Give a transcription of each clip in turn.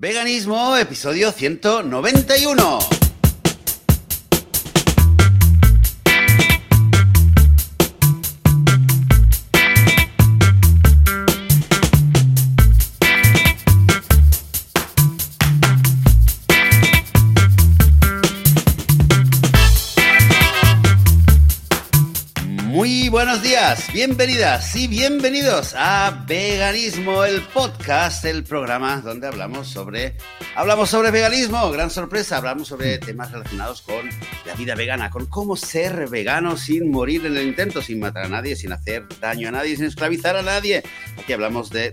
Veganismo, episodio 191. Bienvenidas y bienvenidos a Veganismo, el podcast, el programa donde hablamos sobre hablamos sobre veganismo, gran sorpresa, hablamos sobre temas relacionados con la vida vegana, con cómo ser vegano sin morir en el intento, sin matar a nadie, sin hacer daño a nadie, sin esclavizar a nadie. Aquí hablamos de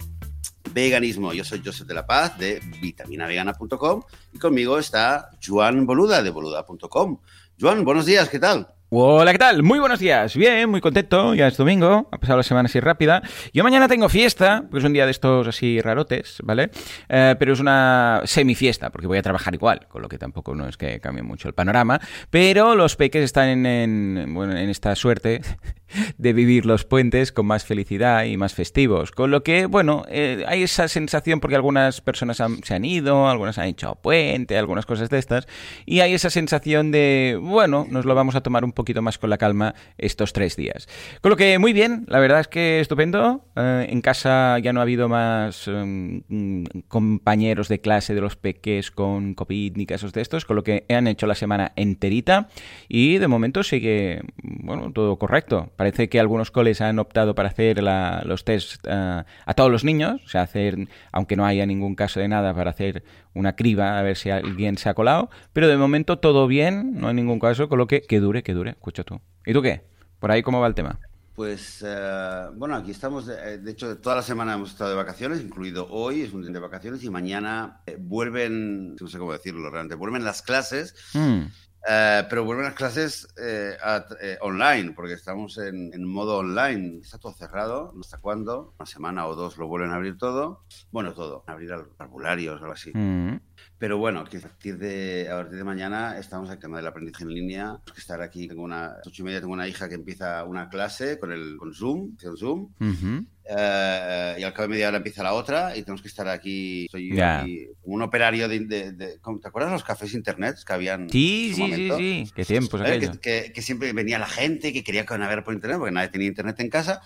veganismo. Yo soy Joseph de la Paz de vitaminavegana.com y conmigo está Juan Boluda de boluda.com. Juan, buenos días, ¿qué tal? Hola, ¿qué tal? Muy buenos días. Bien, muy contento. Ya es domingo. Ha pasado la semana así rápida. Yo mañana tengo fiesta, porque es un día de estos así rarotes, ¿vale? Eh, pero es una semifiesta, porque voy a trabajar igual, con lo que tampoco no es que cambie mucho el panorama. Pero los peques están en, en, bueno, en esta suerte de vivir los puentes con más felicidad y más festivos. Con lo que, bueno, eh, hay esa sensación porque algunas personas han, se han ido, algunas han hecho puente, algunas cosas de estas. Y hay esa sensación de, bueno, nos lo vamos a tomar un poquito más con la calma estos tres días. Con lo que muy bien, la verdad es que estupendo. Eh, en casa ya no ha habido más eh, compañeros de clase de los peques con COVID ni casos de estos, con lo que han hecho la semana enterita y de momento sigue, bueno, todo correcto. Parece que algunos coles han optado para hacer la, los test uh, a todos los niños, o sea, hacer, aunque no haya ningún caso de nada, para hacer una criba a ver si alguien se ha colado, pero de momento todo bien, no hay ningún caso, con lo que que dure, que dure, escucha tú. ¿Y tú qué? ¿Por ahí cómo va el tema? Pues uh, bueno, aquí estamos, de, de, hecho, toda la semana hemos estado de vacaciones, incluido hoy, es un día de vacaciones, y mañana eh, vuelven, no sé cómo decirlo realmente, vuelven las clases. Mm. Uh, pero vuelven las clases eh, a, eh, online, porque estamos en, en, modo online. Está todo cerrado, no sé cuándo, una semana o dos lo vuelven a abrir todo. Bueno, todo, abrir formularios o algo así. Mm. Pero bueno, que a partir, de, a partir de mañana estamos al tema del aprendizaje en línea. Que estar aquí, tengo una, a las ocho y media tengo una hija que empieza una clase con, el, con Zoom, con Zoom. Uh -huh. Uh, y al cabo de media hora empieza la otra y tenemos que estar aquí. Soy yeah. aquí como un operario de, de, de, ¿Te acuerdas los cafés internet que habían? Sí, sí, sí, sí. Qué tiempos ¿Eh? que, que, que, siempre venía la gente que quería navegar por internet porque nadie tenía internet en casa.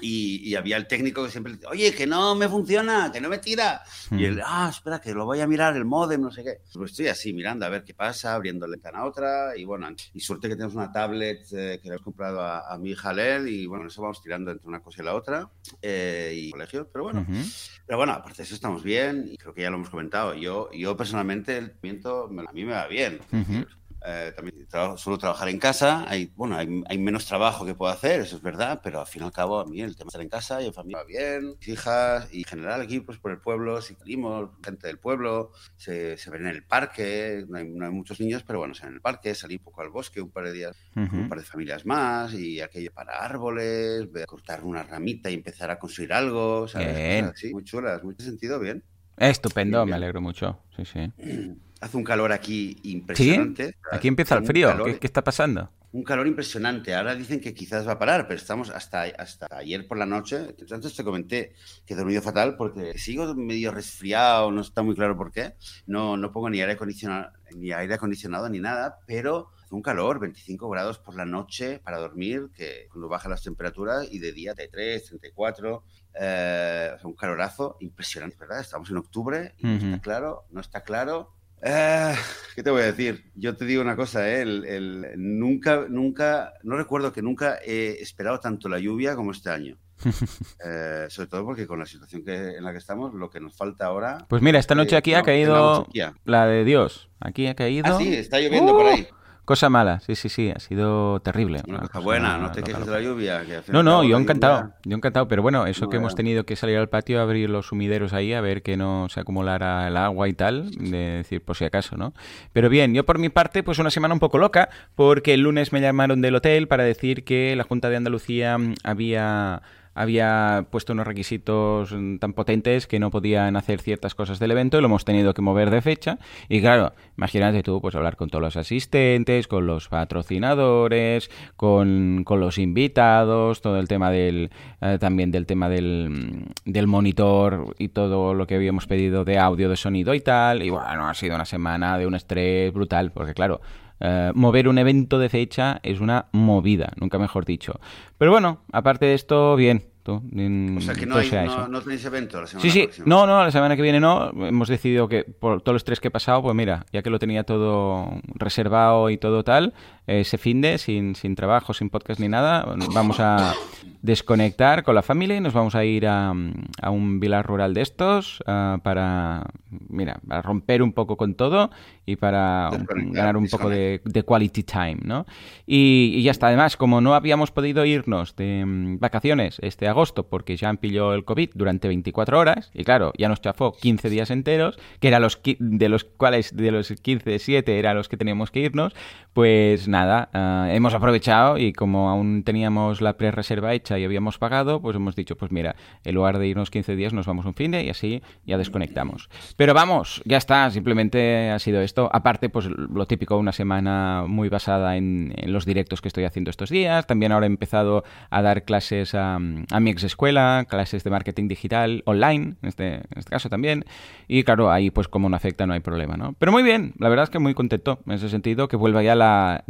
Y, y, había el técnico que siempre decía, oye, que no me funciona, que no me tira. Mm. Y él, ah, espera, que lo voy a mirar, el modem, no sé qué. Pues estoy así mirando a ver qué pasa, abriendo ventana a otra. Y bueno, y suerte que tenemos una tablet eh, que le hemos comprado a, a, mi hija Lel. Y bueno, eso vamos tirando entre una cosa y la otra. Eh, y colegio, pero bueno. Uh -huh. Pero bueno, aparte de eso estamos bien. Y creo que ya lo hemos comentado. Yo, yo personalmente, el movimiento a mí me va bien. Uh -huh. Eh, también trabajo, suelo trabajar en casa. Hay, bueno, hay, hay, menos trabajo que puedo hacer, eso es verdad, pero al fin y al cabo a mí el tema de estar en casa y en familia va bien, mis hijas y en general aquí pues por el pueblo, si salimos, gente del pueblo, se, se ven en el parque, no hay, no hay, muchos niños, pero bueno, se ven en el parque, salí un poco al bosque un par de días uh -huh. con un par de familias más y aquello para árboles, cortar una ramita y empezar a construir algo, ¿sabes? Bien. Así, muy chulas, mucho sentido, bien. Estupendo, me alegro mucho, sí, sí. Hace un calor aquí impresionante. ¿Sí? Aquí empieza el frío. Calor, ¿Qué, ¿Qué, está pasando? Un calor impresionante. Ahora dicen que quizás va a parar, pero estamos hasta, hasta ayer por la noche. Antes te comenté que he dormido fatal porque sigo medio resfriado, no está muy claro por qué. No, no pongo ni aire acondicionado, ni aire acondicionado ni nada, pero un calor, 25 grados por la noche para dormir, que cuando bajan las temperaturas, y de día 33, 34. Eh, un calorazo impresionante, ¿verdad? Estamos en octubre y uh -huh. no está claro, no está claro Uh, ¿Qué te voy a decir? Yo te digo una cosa, ¿eh? el, el, nunca, nunca, no recuerdo que nunca he esperado tanto la lluvia como este año. eh, sobre todo porque con la situación que, en la que estamos, lo que nos falta ahora. Pues mira, esta noche aquí eh, ha caído la, la, de Dios. Aquí ha caído. Ah, sí, está lloviendo uh, por ahí. Cosa mala, sí, sí, sí, ha sido terrible. Una, cosa buena, no te quejes de la lluvia. no, no, yo encantado, lluvia... yo encantado, pero bueno, eso no, que hemos tenido que salir al patio a abrir los sumideros ahí a ver que no se acumulara el agua y tal, de decir por si acaso, ¿no? Pero bien, yo por mi parte, pues una semana un poco loca, porque el lunes me llamaron del hotel para decir que la Junta de Andalucía había había puesto unos requisitos tan potentes que no podían hacer ciertas cosas del evento y lo hemos tenido que mover de fecha. Y claro, imagínate tú, pues hablar con todos los asistentes, con los patrocinadores, con, los invitados, todo el tema del, eh, también del tema del, del monitor y todo lo que habíamos pedido de audio, de sonido y tal. Y bueno, ha sido una semana de un estrés brutal, porque claro, eh, mover un evento de fecha es una movida, nunca mejor dicho. Pero bueno, aparte de esto, bien. O sea que no, hay, no, tenéis evento la semana Sí, sí, no, no, la semana que viene no. Hemos decidido que por todos los tres que he pasado, pues mira, ya que lo tenía todo reservado y todo tal, ese fin de, sin, sin trabajo, sin podcast ni nada, vamos a desconectar con la familia y nos vamos a ir a, a un vilar rural de estos uh, para, mira, para romper un poco con todo y para ganar un poco de, de, quality time, ¿no? Y, y, ya está. Además, como no habíamos podido irnos de um, vacaciones este agosto porque ya pilló el COVID durante 24 horas y claro, ya nos chafó 15 días enteros, que eran los de los cuales de los 15, 7 eran los que teníamos que irnos, pues nada, uh, hemos aprovechado y como aún teníamos la pre-reserva hecha y habíamos pagado, pues hemos dicho, pues mira, en lugar de irnos 15 días nos vamos un fin de y así ya desconectamos. Pero vamos, ya está, simplemente ha sido esto. Aparte, pues lo típico, una semana muy basada en, los directos que estoy haciendo estos días. También ahora he empezado a dar clases a, mi ex escuela, clases de marketing digital online, en este, en este caso también. Y claro, ahí pues como no afecta no hay problema, ¿no? Pero muy bien, la verdad es que muy contento en ese sentido, que vuelva ya la,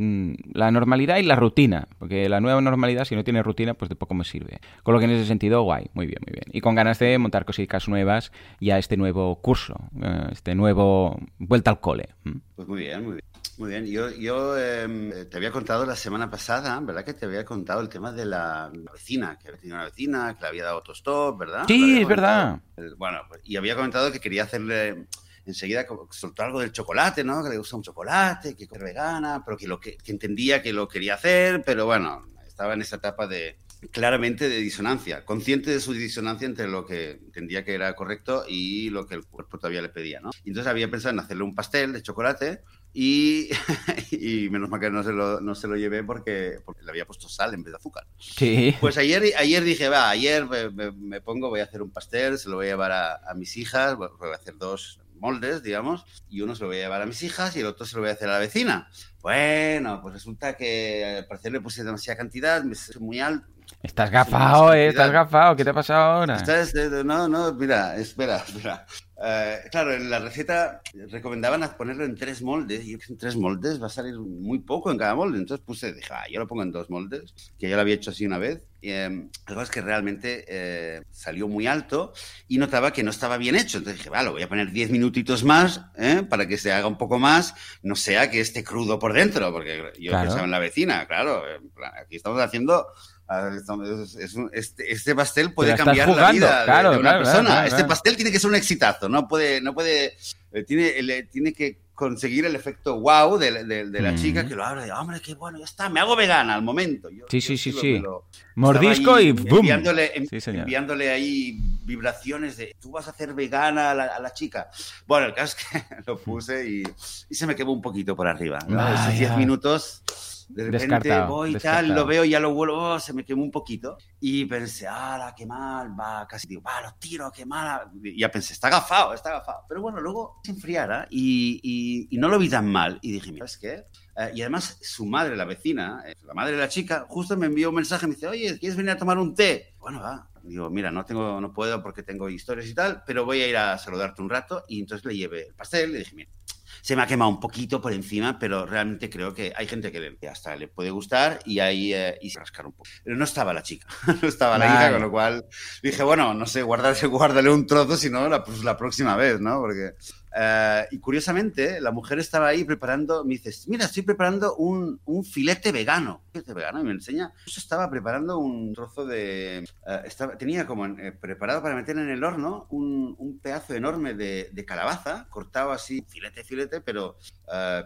la normalidad y la rutina. Porque la nueva normalidad, si no tiene rutina, pues de poco me sirve. Con lo que en ese sentido, guay, muy bien, muy bien. Y con ganas de montar cositas nuevas ya este nuevo curso, eh, este nuevo vuelta al cole. Pues muy bien, muy bien. Muy bien, yo, yo em, te había contado la semana pasada, ¿verdad? Que te había contado el tema de la vecina, que había tenido una vecina, que le había dado autostop, ¿verdad? Sí, es verdad. Bueno, pues, y había comentado que quería hacerle enseguida soltó algo del chocolate, ¿no? Que le gusta un chocolate, que es vegana, pero que, lo que entendía que lo quería hacer, pero bueno, estaba en esa etapa de, claramente de disonancia, consciente de su disonancia entre lo que entendía que era correcto y lo que el cuerpo todavía le pedía, ¿no? Entonces había pensado en hacerle un pastel de chocolate y, y menos mal que no se, lo, no se lo llevé porque, porque, le había puesto sal en vez de azúcar. Sí. Pues ayer, ayer dije, va, ayer me, me, pongo, voy a hacer un pastel, se lo voy a llevar a, a mis hijas, voy a hacer dos moldes, digamos, y uno se lo voy a llevar a mis hijas y el otro se lo voy a hacer a la vecina. Bueno, pues resulta que al parecer le puse demasiada cantidad, me muy alto, Estás gafado, eh, estás gafado. ¿Qué te ha pasado ahora? no, no, mira, espera, espera. Eh, claro, en la receta recomendaban ponerlo en tres moldes y en tres moldes va a salir muy poco en cada molde. Entonces puse, dije, ah, yo lo pongo en dos moldes, que ya lo había hecho así una vez. Eh, algo es que realmente eh, salió muy alto y notaba que no estaba bien hecho. Entonces dije, vale, voy a poner diez minutitos más ¿eh? para que se haga un poco más, no sea que esté crudo por dentro, porque yo pensaba en la vecina, claro. Aquí estamos haciendo este, este, pastel puede cambiar la vida de, una persona. este pastel tiene que ser un exitazo, no puede, no puede, eh, tiene, tiene que conseguir el efecto wow de, la chica que lo abre de, hombre, qué bueno, ya está, me hago vegana al momento. sí, sí, sí, sí. Mordisco y boom. Enviándole, enviándole, ahí vibraciones de, tú vas a hacer vegana a la, chica. Bueno, el caso es que lo puse y, se me quedó un poquito por arriba. Esos 10 minutos de repente voy y tal, lo veo, ya lo vuelvo, oh, se me quemó un poquito. Y pensé, ah, qué mal, va, casi digo, va, los tiro, qué mal. Y ya pensé, está agafado, está agafado. Pero bueno, luego se enfriara y, y, no lo vi tan mal. Y dije, mira, es que. Eh, y además, su madre, la vecina, eh, la madre de la chica, justo me envió un mensaje, me dice, oye, ¿quieres venir a tomar un té? Bueno, va. Digo, mira, no tengo, no puedo porque tengo historias y tal, pero voy a ir a saludarte un rato. Y entonces le llevé el pastel y le dije, mira, se me ha quemado un poquito por encima, pero realmente creo que hay gente que le, hasta le puede gustar y ahí eh, y rascar un poco. Pero no estaba la chica, no estaba la hija, con lo cual dije, bueno, no sé, guárdale, guárdale un trozo, si no, la, pues, la próxima vez, ¿no? Porque eh, y curiosamente, la mujer estaba ahí preparando, me dice, mira, estoy preparando un, un filete vegano. Filete vegano, y me enseña. Yo estaba preparando un trozo de... Estaba, tenía como eh, preparado para meter en el horno un, un pedazo enorme de, de, calabaza, cortado así, filete, filete, pero,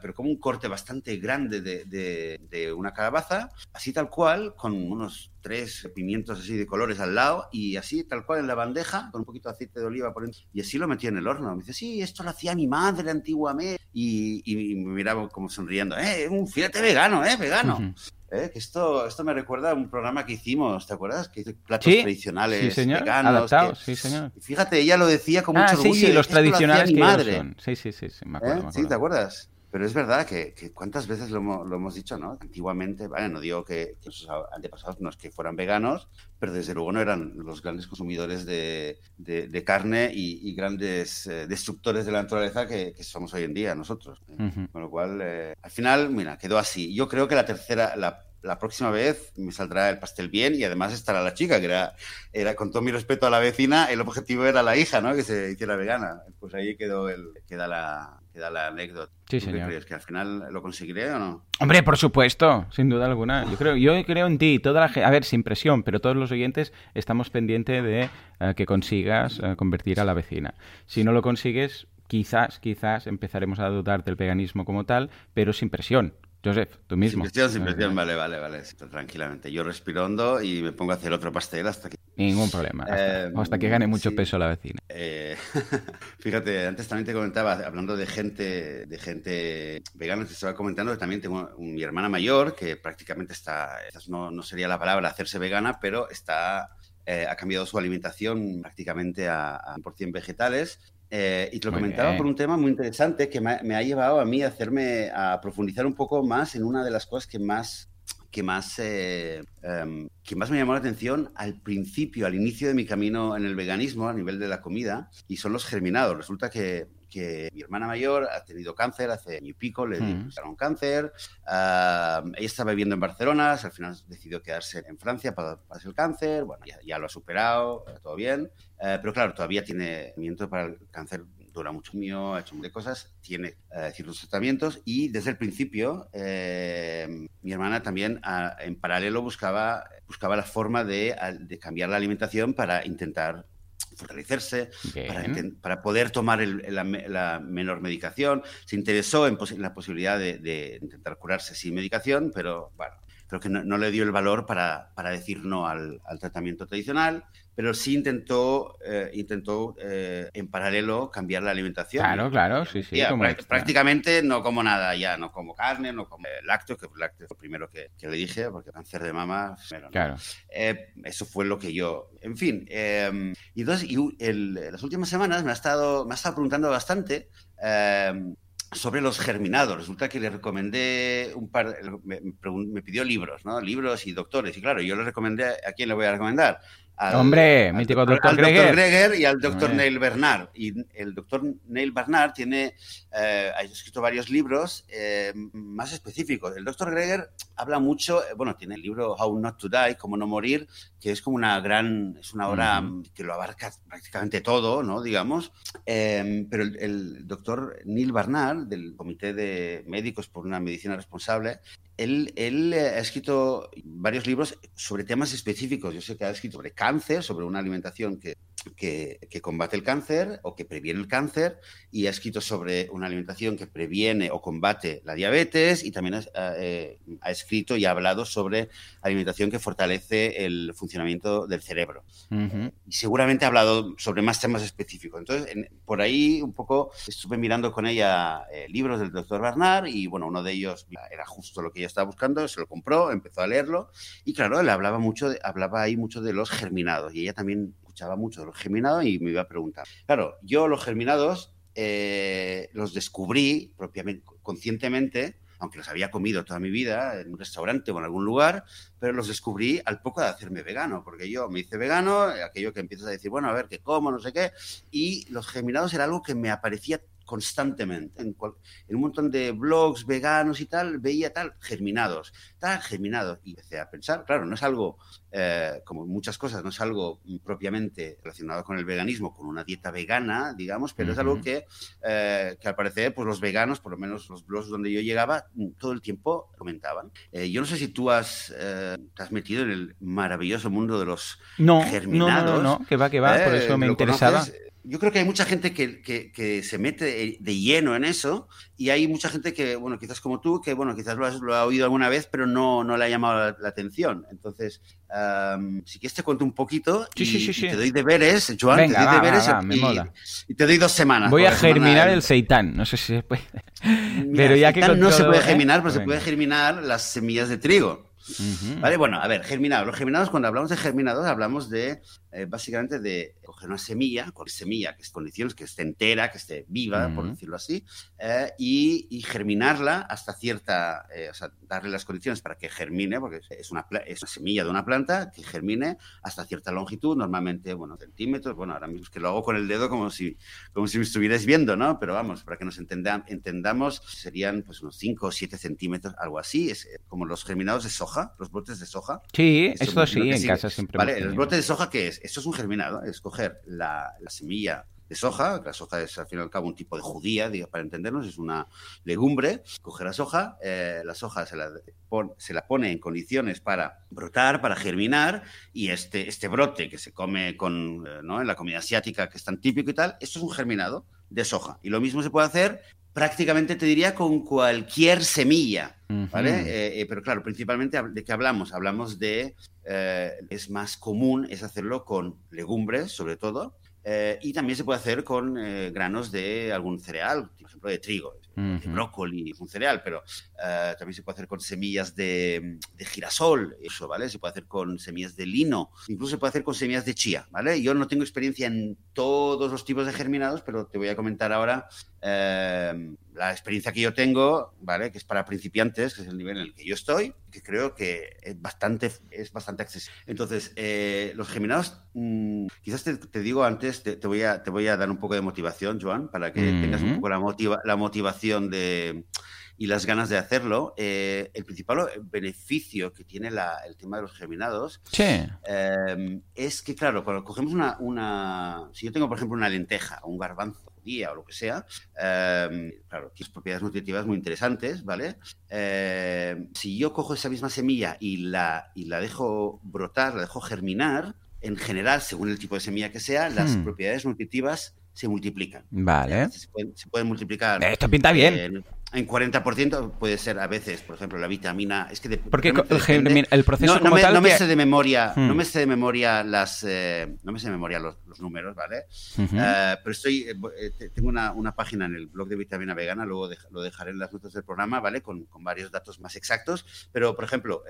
pero como un corte bastante grande de, de, de una calabaza, así tal cual, con unos tres pimientos así de colores al lado y así tal cual en la bandeja con un poquito de aceite de oliva por dentro y así lo metí en el horno. Me dice, sí, esto lo hacía mi madre antiguamente y, y, me miraba como sonriendo, eh, un filete vegano, eh, vegano. ¿eh? que esto, esto me recuerda a un programa que hicimos, ¿te acuerdas? Que hizo platos Sí, tradicionales sí, señor. veganos. Adaptados, que- sí, señor. Fíjate, ella lo decía con Ah, mucho orgullo. sí, los "Esto lo tradicionales mi que ellos madre. son. Sí, sí, sí, sí, me ¿Eh? acuerdo, me Sí, acuerdo. ¿te acuerdas? Pero es verdad que, que cuántas veces lo hemos, lo hemos dicho, ¿no? Antiguamente, vale, no digo que, que sus antepasados no es que fueran veganos, pero desde luego no eran los grandes consumidores de, de- de carne y, y grandes eh, destructores de la naturaleza que, que somos hoy en día nosotros. ¿eh? Con lo cual, eh, al final, mira, quedó así. Yo creo que la tercera, la, la próxima vez me saldrá el pastel bien y además estará la chica, que era, era con todo mi respeto a la vecina, el objetivo era la hija, ¿no? Que se hiciera vegana. Pues ahí quedó el, queda la, queda la anécdota. Sí, ¿Tú qué señor. crees? ¿Que al final lo conseguiré o no? Hombre, por supuesto, sin duda alguna. Yo creo, yo creo en ti, toda la a ver, sin presión, pero todos los oyentes estamos pendientes de eh, que consigas eh, convertir a la vecina. Si no lo consigues, quizás, quizás empezaremos a dudar del veganismo como tal, pero sin presión. Joseph, tú Sin mismo. presión, sin presión, vale, vale, vale. Tranquilamente. Yo respiro hondo y me pongo a hacer otro pastel hasta que... Ningún problema. Hasta, Eh, hasta que gane mucho sí. peso la vecina. Eh, fíjate, antes también te comentaba, hablando de gente, de gente vegana, te estaba comentando que también tengo un- mi hermana mayor que prácticamente está, no sería la palabra hacerse vegana, pero está, eh, ha cambiado su alimentación prácticamente a, a 100% vegetales. Eh, y te lo Muy comentaba bien. por un tema muy interesante que me, ha- me ha llevado a mí a hacerme, a profundizar un poco más en una de las cosas que más que más, eh, em, que más me llamó la atención al principio, al inicio de mi camino en el veganismo, a nivel de la comida, y son los germinados. Resulta que, que mi hermana mayor ha tenido cáncer hace año y pico, le Mm. diagnosticaron cáncer. ah, ella estaba viviendo en Barcelona, al final decidió quedarse en Francia para pasar el cáncer. Bueno, ya, ya lo ha superado, todo bien. Eh, pero claro, todavía tiene tratamiento para el cáncer dura mucho mío, ha hecho de cosas, tiene eh, ciertos tratamientos y desde el principio eh, mi hermana también ah, en paralelo buscaba, buscaba la forma de, ah, de cambiar la alimentación para intentar fortalecerse, para, poder tomar el- la, la menor medicación. Se interesó en, en la posibilidad de, de intentar curarse sin medicación, pero bueno, creo que no, no le dio el valor para, para decir no al, al tratamiento tradicional, pero sí intentó, eh, intentó eh, en paralelo cambiar la alimentación. Claro, claro, sí, sí. Ya, como prá- extra. prácticamente no como nada ya, no como carne, no como eh, lácteos, que lácteos fue lo primero que, que le dije, porque cáncer de mama. Claro. Eh, eso fue lo que yo. En fin. eh, y entonces, y el- las últimas semanas me ha estado, me ha estado preguntando bastante eh, sobre los germinados. Resulta que le recomendé un par. Me, me pidió libros, ¿no? Libros y doctores. Y claro, yo le recomendé. ¿A quién le voy a recomendar? Al- Hombre, al mítico doctor- al Greger. Greger y al doctor Hombre. Neil Bernard. Y el doctor Neil Bernard tiene, eh, ha escrito varios libros eh, más específicos. El doctor Greger habla mucho, eh, bueno, tiene el libro How Not to Die, Cómo no morir, que es como una gran, es una obra que lo abarca prácticamente todo, ¿no? Digamos. Eh, pero el, el doctor Neil Barnard, del Comité de Médicos por una Medicina Responsable, él, él, eh, ha escrito varios libros sobre temas específicos. Yo sé que ha escrito sobre cáncer, sobre una alimentación que, que, que combate el cáncer o que previene el cáncer, y ha escrito sobre una alimentación que previene o combate la diabetes, y también ha, eh, ha escrito y ha hablado sobre alimentación que fortalece el funcionamiento del cerebro Ujú. y seguramente ha hablado sobre más temas específicos. Entonces, en- por ahí un poco estuve mirando con ella eh, libros del doctor Bernard y bueno, uno de ellos era justo lo que estaba buscando, se lo compró, empezó a leerlo y claro, él hablaba mucho, de- hablaba ahí mucho de los germinados y ella también escuchaba mucho de los germinados y me iba a preguntar. Claro, yo los germinados eh, los descubrí propiamente, conscientemente, aunque los había comido toda mi vida en un restaurante o en algún lugar, pero los descubrí al poco de hacerme vegano, porque yo me hice vegano, aquello que empiezas a decir, bueno, a ver, qué como, no sé qué, y los germinados era algo que me aparecía constantemente. En, cual- en un montón de blogs veganos y tal, veía tal, germinados, tal, germinados. Y empecé a pensar, claro, no es algo, eh, como muchas cosas, no es algo propiamente relacionado con el veganismo, con una dieta vegana, digamos, pero es algo que, eh, que al parecer, pues los veganos, por lo menos los blogs donde yo llegaba, mm, todo el tiempo comentaban. Eh, yo no sé si tú has, te has metido en el maravilloso mundo de los No, no, no, germinados. no, no, que va, que va, por eso me ¿lo interesaba. conoces? Yo creo que hay mucha gente que, que- que se mete de lleno en eso y hay mucha gente que, bueno, quizás como tú, que, bueno, quizás lo, has- lo ha oído alguna vez, pero no, no le ha llamado la, la atención. Entonces, am, si quieres te cuento un poquito Sí, y, sí, sí, y sí. te doy deberes, Joan, Venga, te doy va, deberes va, va, me y, mola. y te doy dos semanas. Voy a semana germinar el- seitán, no sé si se puede. Mira, Pero ya que no se puede ¿eh? germinar, pero se puede germinar las semillas de trigo. ¿Vale? Bueno, a ver, germinados. Los germinados, cuando hablamos de germinados, hablamos de eh, básicamente de coger una semilla, con semilla, que es condiciones, que esté entera, que esté viva, por decirlo así, eh, y, germinarla hasta cierta, eh, o sea, darle las condiciones para que germine, porque es una, es una semilla de una planta que germine hasta cierta longitud, normalmente, bueno, centímetros, bueno, ahora mismo es que lo hago con el dedo como si, como si me estuvierais viendo, ¿no? Pero vamos, para que nos entendamos, serían pues unos 5 o 7 centímetros, algo así, es como los germinados de soja, los brotes de soja. Sí, eso, sí, en casa siempre. Vale, los brotes de soja, ¿qué es? Esto es un germinado, es coger la, semilla de soja, la soja es al fin y al cabo un tipo de judía, digo, para entendernos, es una legumbre, coger la soja, eh, la soja se la, se la, pone en condiciones para brotar, para germinar, y este, este brote que se come con, eh, ¿no? en la comida asiática, que es tan típico y tal, esto es un germinado de soja. Y lo mismo se puede hacer prácticamente te diría con cualquier semilla, ¿vale? Eh, eh, pero claro, principalmente de qué hablamos? Hablamos de, eh, es más común es hacerlo con legumbres, sobre todo, y también se puede hacer con granos de algún cereal, por ejemplo, de trigo, de brócoli, un cereal, pero también se puede hacer con semillas de, de, girasol, eso, ¿vale? Se puede hacer con semillas de lino, incluso se puede hacer con semillas de chía, ¿vale? Yo no tengo experiencia en todos los tipos de germinados, pero te voy a comentar ahora Em, la experiencia que yo tengo, ¿vale? Que es para principiantes, que es el nivel en el que yo estoy, que creo que es bastante, es bastante accesible. Entonces, eh, los germinados, mm, quizás te, digo antes, te, voy a, te voy a dar un poco de motivación, Joan, para que tengas un poco la, motiva, la motivación de y las ganas de hacerlo. Eh, el principal beneficio que tiene el tema de los germinados em, es que, claro, cuando cogemos una, una, Si yo tengo, por ejemplo, una lenteja o un garbanzo, o lo que sea, em, claro, tiene propiedades nutritivas muy interesantes, ¿vale? Si yo cojo esa misma semilla y la, y la dejo brotar, la dejo germinar, en general, según el tipo de semilla que sea, las hmm. propiedades nutritivas se multiplican. Vale. Se pueden, multiplicar. Esto pinta bien en 40% puede ser a veces, por ejemplo, la vitamina. Es que Porque el, proceso no, no, me, sé de memoria, no hmm. me sé de memoria las, eh, no me sé de memoria los, números, ¿vale? Eh, pero estoy, eh, tengo una, una, página en el blog de Vitamina Vegana, luego lo dejaré en las notas del programa, ¿vale? Con, con varios datos más exactos. Pero, por ejemplo,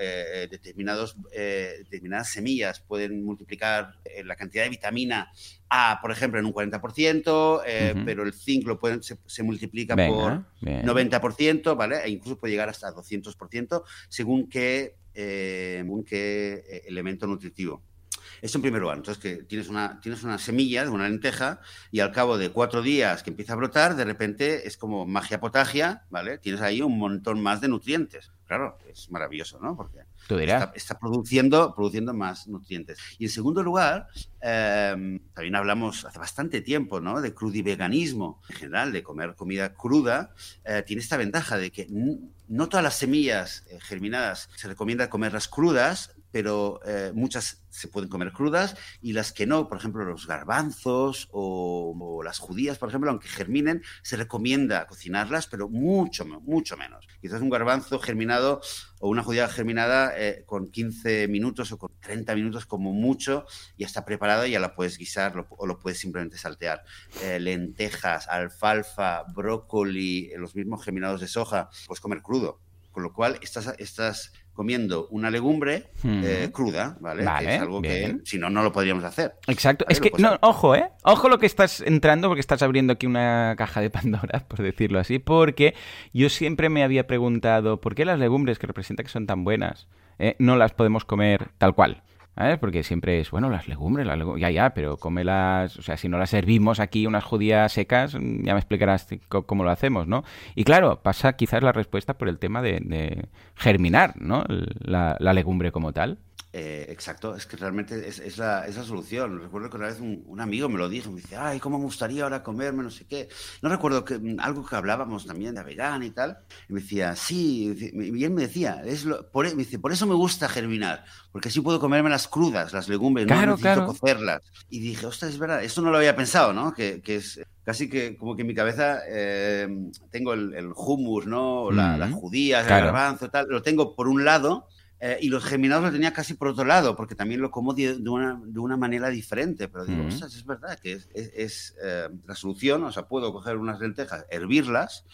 determinados, determinadas semillas pueden multiplicar la cantidad de vitamina A, por ejemplo, en un 40%, pero el zinc lo pueden, se, multiplica por 90 ciento ¿vale? E incluso puede llegar hasta 200% según qué, eh, según qué eh, elemento nutritivo. Esto en primer lugar. Entonces, que tienes una, tienes una semilla de una lenteja y al cabo de cuatro días que empieza a brotar, de repente es como magia potagia, ¿vale? Tienes ahí un montón más de nutrientes. Claro, es maravilloso, ¿no? Porque Está, produciendo, produciendo más nutrientes. Y en segundo lugar, em, también hablamos hace bastante tiempo ¿no? de crudiveganismo en general, de comer comida cruda. Eh, tiene esta ventaja de que no todas las semillas eh, germinadas se recomienda comerlas crudas, pero eh, muchas se pueden comer crudas y las que no, por ejemplo, los garbanzos o, las judías, por ejemplo, aunque germinen, se recomienda cocinarlas, pero mucho, mucho menos. Quizás un garbanzo germinado o una judía germinada eh, con 15 minutos o con 30 minutos como mucho ya está preparada, ya la puedes guisar o lo puedes simplemente saltear. Eh, lentejas, alfalfa, brócoli, los mismos germinados de soja, puedes comer crudo. Con lo cual, estas, estas comiendo una legumbre eh, cruda, ¿vale? es algo que si no, no lo podríamos hacer. Exacto. Es que, no, ojo, ¿eh? Ojo lo que estás entrando, porque estás abriendo aquí una caja de Pandora, por decirlo así, porque yo siempre me había preguntado por qué las legumbres que representa que son tan buenas eh, no las podemos comer tal cual. Porque siempre es, bueno, las legumbres, las legumbres, ya, ya, pero cómelas, o sea, si no las servimos aquí unas judías secas, ya me explicarás cómo lo hacemos, ¿no? Y claro, pasa quizás la respuesta por el tema de, germinar, ¿no? La legumbre como tal. Eh, exacto, es que realmente es, la, solución. Recuerdo que una vez un, amigo me lo dijo, me dice, ay, ¿cómo me gustaría ahora comerme no sé qué? No recuerdo que mm, algo que hablábamos también de vegana y tal. Y me decía, sí, y él me decía, es por, me dice, por eso me gusta germinar, porque así puedo comerme las crudas, las legumbres, no necesito cocerlas. Y dije, ostras, es verdad, esto no lo había pensado, ¿no? Que, es casi que como que en mi cabeza eh, tengo el, hummus, ¿no? La, Las judías, el garbanzo, tal, lo tengo por un lado eh, y los germinados lo tenía casi por otro lado, porque también lo como de, una, de una, manera diferente. Pero digo, es verdad que es, es, eh, la solución. O sea, puedo coger unas lentejas, hervirlas,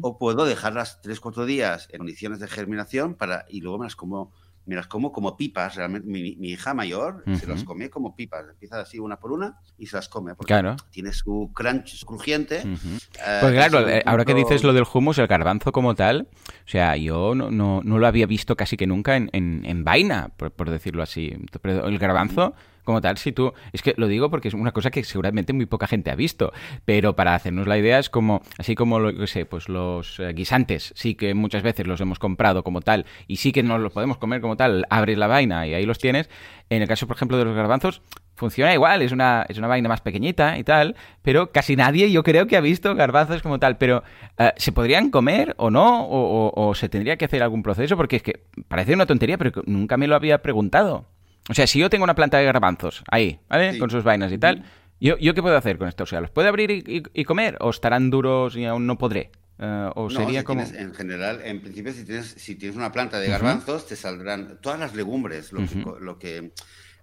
o puedo dejarlas 3-4 días en condiciones de germinación para, y luego me las como me las como como pipas. Realmente, mi, mi hija mayor se las come como pipas. Empieza así una por una y se las come. Porque Claro. tiene su crunch su crujiente. Eh, Pues claro, eh, ahora que dices lo del hummus, el garbanzo como tal, o sea, yo no, no, no lo había visto casi que nunca en, en, en vaina, por, por decirlo así. Pero el garbanzo como tal, si tú... Es que lo digo porque es una cosa que seguramente muy poca gente ha visto, pero para hacernos la idea es como, así como, lo que sé, pues los eh, guisantes, sí que muchas veces los hemos comprado como tal y sí que nos los podemos comer como tal, abres la vaina y ahí los tienes. En el caso, por ejemplo, de los garbanzos, funciona igual, es una, es una vaina más pequeñita y tal, pero casi nadie yo creo que ha visto garbanzos como tal. Pero, eh, ¿se podrían comer o no? O, o- se tendría que hacer algún proceso? Porque es que parece una tontería, pero nunca me lo había preguntado. O sea, si yo tengo una planta de garbanzos ahí, ¿vale? Sí. Con sus vainas y tal, ¿yo, ¿yo qué puedo hacer con esto? O sea, ¿los puedo abrir y, y- y comer? ¿O estarán duros y aún no podré? Eh, ¿O No, sería si como...? tienes- en general, en principio, si tienes, si tienes una planta de garbanzos, te saldrán todas las legumbres. Lo que, lo que-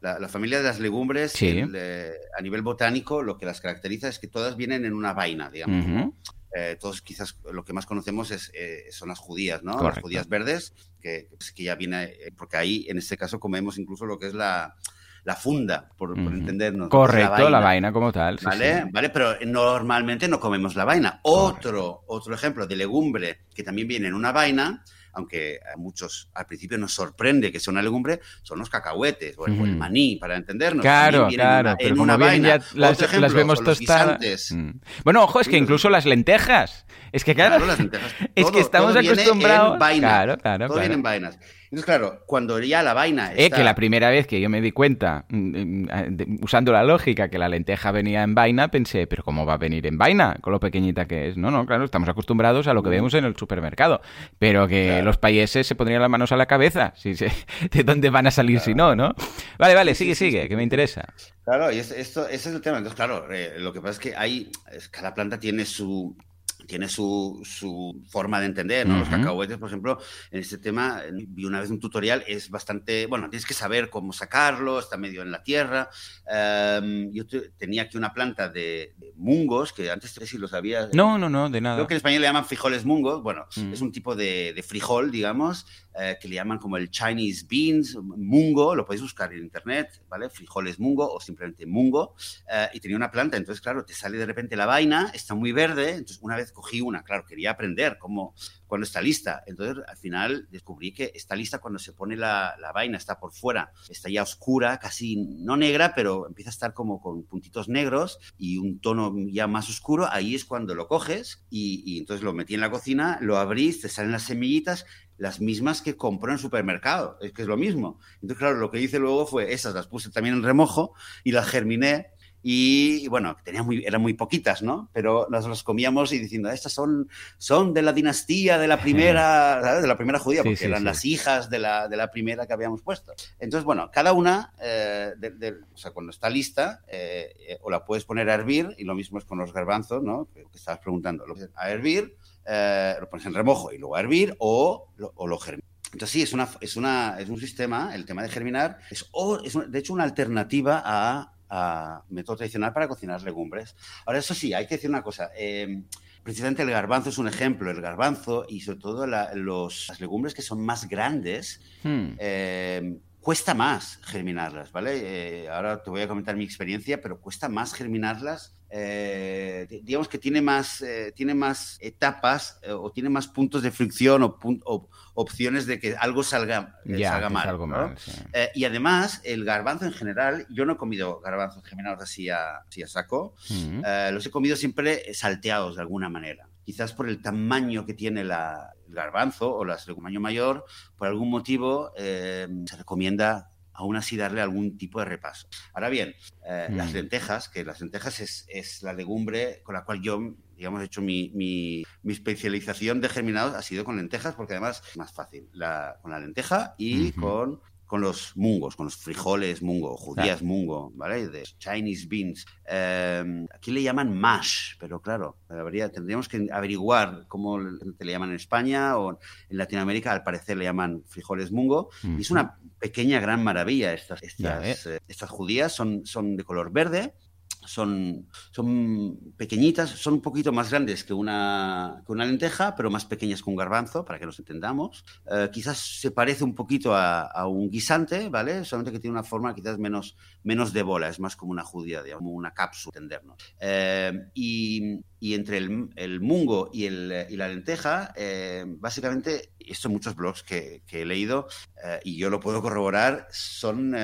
la, la familia de las legumbres, Sí. el, eh, a nivel botánico, lo que las caracteriza es que todas vienen en una vaina, digamos. Como, eh, todos quizás lo que más conocemos es, eh, son las judías, ¿no? Correcto. Las judías verdes, que, que ya viene, eh, porque ahí en este caso comemos incluso lo que es la, la funda, por, por entendernos. lo que es Correcto, la vaina como tal. ¿Vale? sí. ¿Vale? Pero normalmente no comemos la vaina. Otro, otro ejemplo de legumbre que también viene en una vaina, aunque a muchos al principio nos sorprende que sea una legumbre, son los cacahuetes o el, o el maní, para entendernos. Claro, vienen en claro, una- pero en una vaina. las, ejemplo las vemos tostadas. Mm. Bueno, ojo, es que incluso las lentejas. Es que claro, Claro, las lentejas, es todo- que estamos acostumbrados. Claro, claro, Todo claro. viene en vainas. Entonces, claro, cuando ya la vaina Eh, está... que la primera vez que yo me di cuenta, mm, mm, de- usando la lógica, que la lenteja venía en vaina, pensé, pero ¿cómo va a venir en vaina? Con lo pequeñita que es. No, no, claro, estamos acostumbrados a lo que vemos en el supermercado. Pero que Claro. los países se pondrían las manos a la cabeza. Si se- ¿De dónde van a salir si no, no? Vale, vale, sigue, sigue, que me interesa. Claro, y es- esto, ese es el tema. Entonces, claro, eh, lo que pasa es que hay, cada planta tiene su tiene su, su forma de entender, ¿no? Los Ujú. cacahuetes, por ejemplo, en este tema, eh, vi una vez un tutorial, es bastante, bueno, tienes que saber cómo sacarlo, está medio en la tierra. Em, yo te- tenía aquí una planta de, de mungos, que antes no sé si lo sabías. No, no, no, de nada. Creo que en español le llaman frijoles mungos. Bueno, Mm. es un tipo de, de frijol, digamos, eh, que le llaman como el Chinese beans, mungo, lo podéis buscar en internet, ¿vale? Frijoles mungo o simplemente mungo. eh, y tenía una planta, entonces, claro, te sale de repente la vaina, está muy verde. Entonces, una vez cogí una, claro, quería aprender cómo, cuando está lista. Entonces, al final descubrí que está lista cuando se pone la, la vaina, está por fuera, está ya oscura, casi no negra, pero empieza a estar como con puntitos negros y un tono ya más oscuro. Ahí es cuando lo coges y, entonces lo metí en la cocina, lo abrís, te salen las semillitas, las mismas que compró en el supermercado, es que es lo mismo. Entonces, claro, lo que hice luego fue esas, las puse también en remojo y las germiné. Y, bueno, tenía muy, eran muy poquitas, ¿no? Pero nos las comíamos y diciendo, estas son, son de la dinastía de la primera, ¿sabes? De la primera judía, Sí, porque sí, eran sí. las hijas de la, de la primera que habíamos puesto. Entonces, bueno, cada una, eh, de- de- o sea, cuando está lista, eh, eh, o la puedes poner a hervir, y lo mismo es con los garbanzos, ¿no? Que, que estabas preguntando, lo a hervir, eh, lo pones en remojo y luego a hervir, o lo, o lo germinas. Entonces sí, es, una, es, una, es un sistema, el tema de germinar, es, o- es de hecho una alternativa a, a método tradicional para cocinar legumbres. Ahora, eso sí, hay que decir una cosa. eh, precisamente el garbanzo es un ejemplo. El garbanzo y sobre todo la- los, las legumbres que son más grandes, Hmm. eh, cuesta más germinarlas, ¿vale? Eh, ahora te voy a comentar mi experiencia, pero cuesta más germinarlas. eh, di- digamos que tiene más, eh, tiene más etapas eh, o tiene más puntos de fricción o, pun- o opciones de que algo salga, Ya, salga mal. salgo ¿no? mal, sí. Y además, el garbanzo en general, yo no he comido garbanzos germinados así a, así a saco, los he comido siempre salteados de alguna manera. Quizás por el tamaño que tiene la- el garbanzo o las tamaño mayor, por algún motivo eh, se recomienda aún así darle algún tipo de repaso. Ahora bien, eh, Mm. las lentejas, que las lentejas es, es la legumbre con la cual yo, digamos, he hecho mi, mi- mi especialización de germinados, ha sido con lentejas, porque además es más fácil, la- con la lenteja y con con los mungos, con los frijoles mungo, judías mungo, ¿vale? De Chinese beans. Eh, aquí le llaman mash, pero claro, habría, tendríamos que averiguar cómo le le llaman en España o en Latinoamérica, al parecer le llaman frijoles mungo. Y es una pequeña gran maravilla estas, Ya estas, eh, estas judías, son, son de color verde. Son, son pequeñitas, son un poquito más grandes que una, que una lenteja, pero más pequeñas que un garbanzo, para que nos entendamos. Eh, quizás se parece un poquito a, a, un guisante, ¿vale? Solamente que tiene una forma quizás menos, menos de bola, es más como una judía, digamos, como una cápsula, entendernos. Eh, y, y, entre el, el mungo y, el, y, la lenteja, eh, básicamente, esto muchos blogs que, que he leído, eh, y yo lo puedo corroborar, son,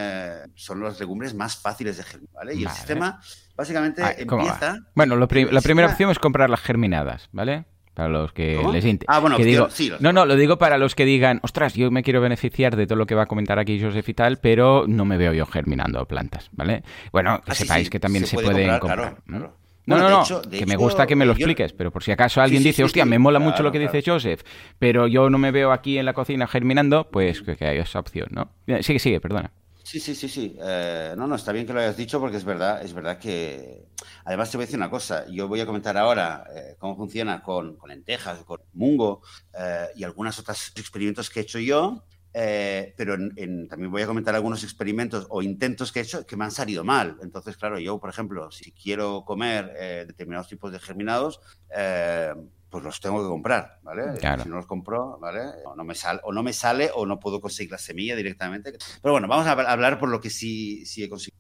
son las legumbres más fáciles de germinar, ¿vale? Y vale. el sistema básicamente Ay, empieza... Bueno, lo la primera opción es comprar las germinadas, ¿vale? Para los que ¿Cómo? les inte. Ah, bueno, que tío, digo, sí, No, no, lo digo para los que digan, ostras, yo me quiero beneficiar de todo lo que va a comentar aquí Joseph y tal, pero no me veo yo germinando plantas, ¿vale? Bueno, que Ah, sepáis sí, que también se se, puede pueden comprar, comprar. claro, ¿no? claro. No, Bueno, no, hecho- que me gusta que me lo yo- expliques, pero por si acaso alguien sí, dice, hostia, sí, me mola mucho claro, lo que dice Joseph, pero yo no me veo aquí en la cocina germinando, pues que, hay esa opción, ¿no? Bien, Sigue, sigue, perdona. Sí, sí, sí, sí. Eh, no, no, está bien que lo hayas dicho porque es verdad, es verdad que... Además te voy a decir una cosa, yo voy a comentar ahora eh, cómo funciona con, con lentejas, con mungo eh, y algunos otros experimentos que he hecho yo, pero en- en- también voy a comentar algunos experimentos o intentos que he hecho que me han salido mal. Entonces, claro, yo, por ejemplo, si quiero comer determinados tipos de germinados, pues los tengo que comprar, ¿vale? Claro. Si no los compro, ¿vale? O no me sale, o no me sale o no puedo conseguir la semilla directamente. Pero bueno, vamos a hablar por lo que sí, sí he conseguido.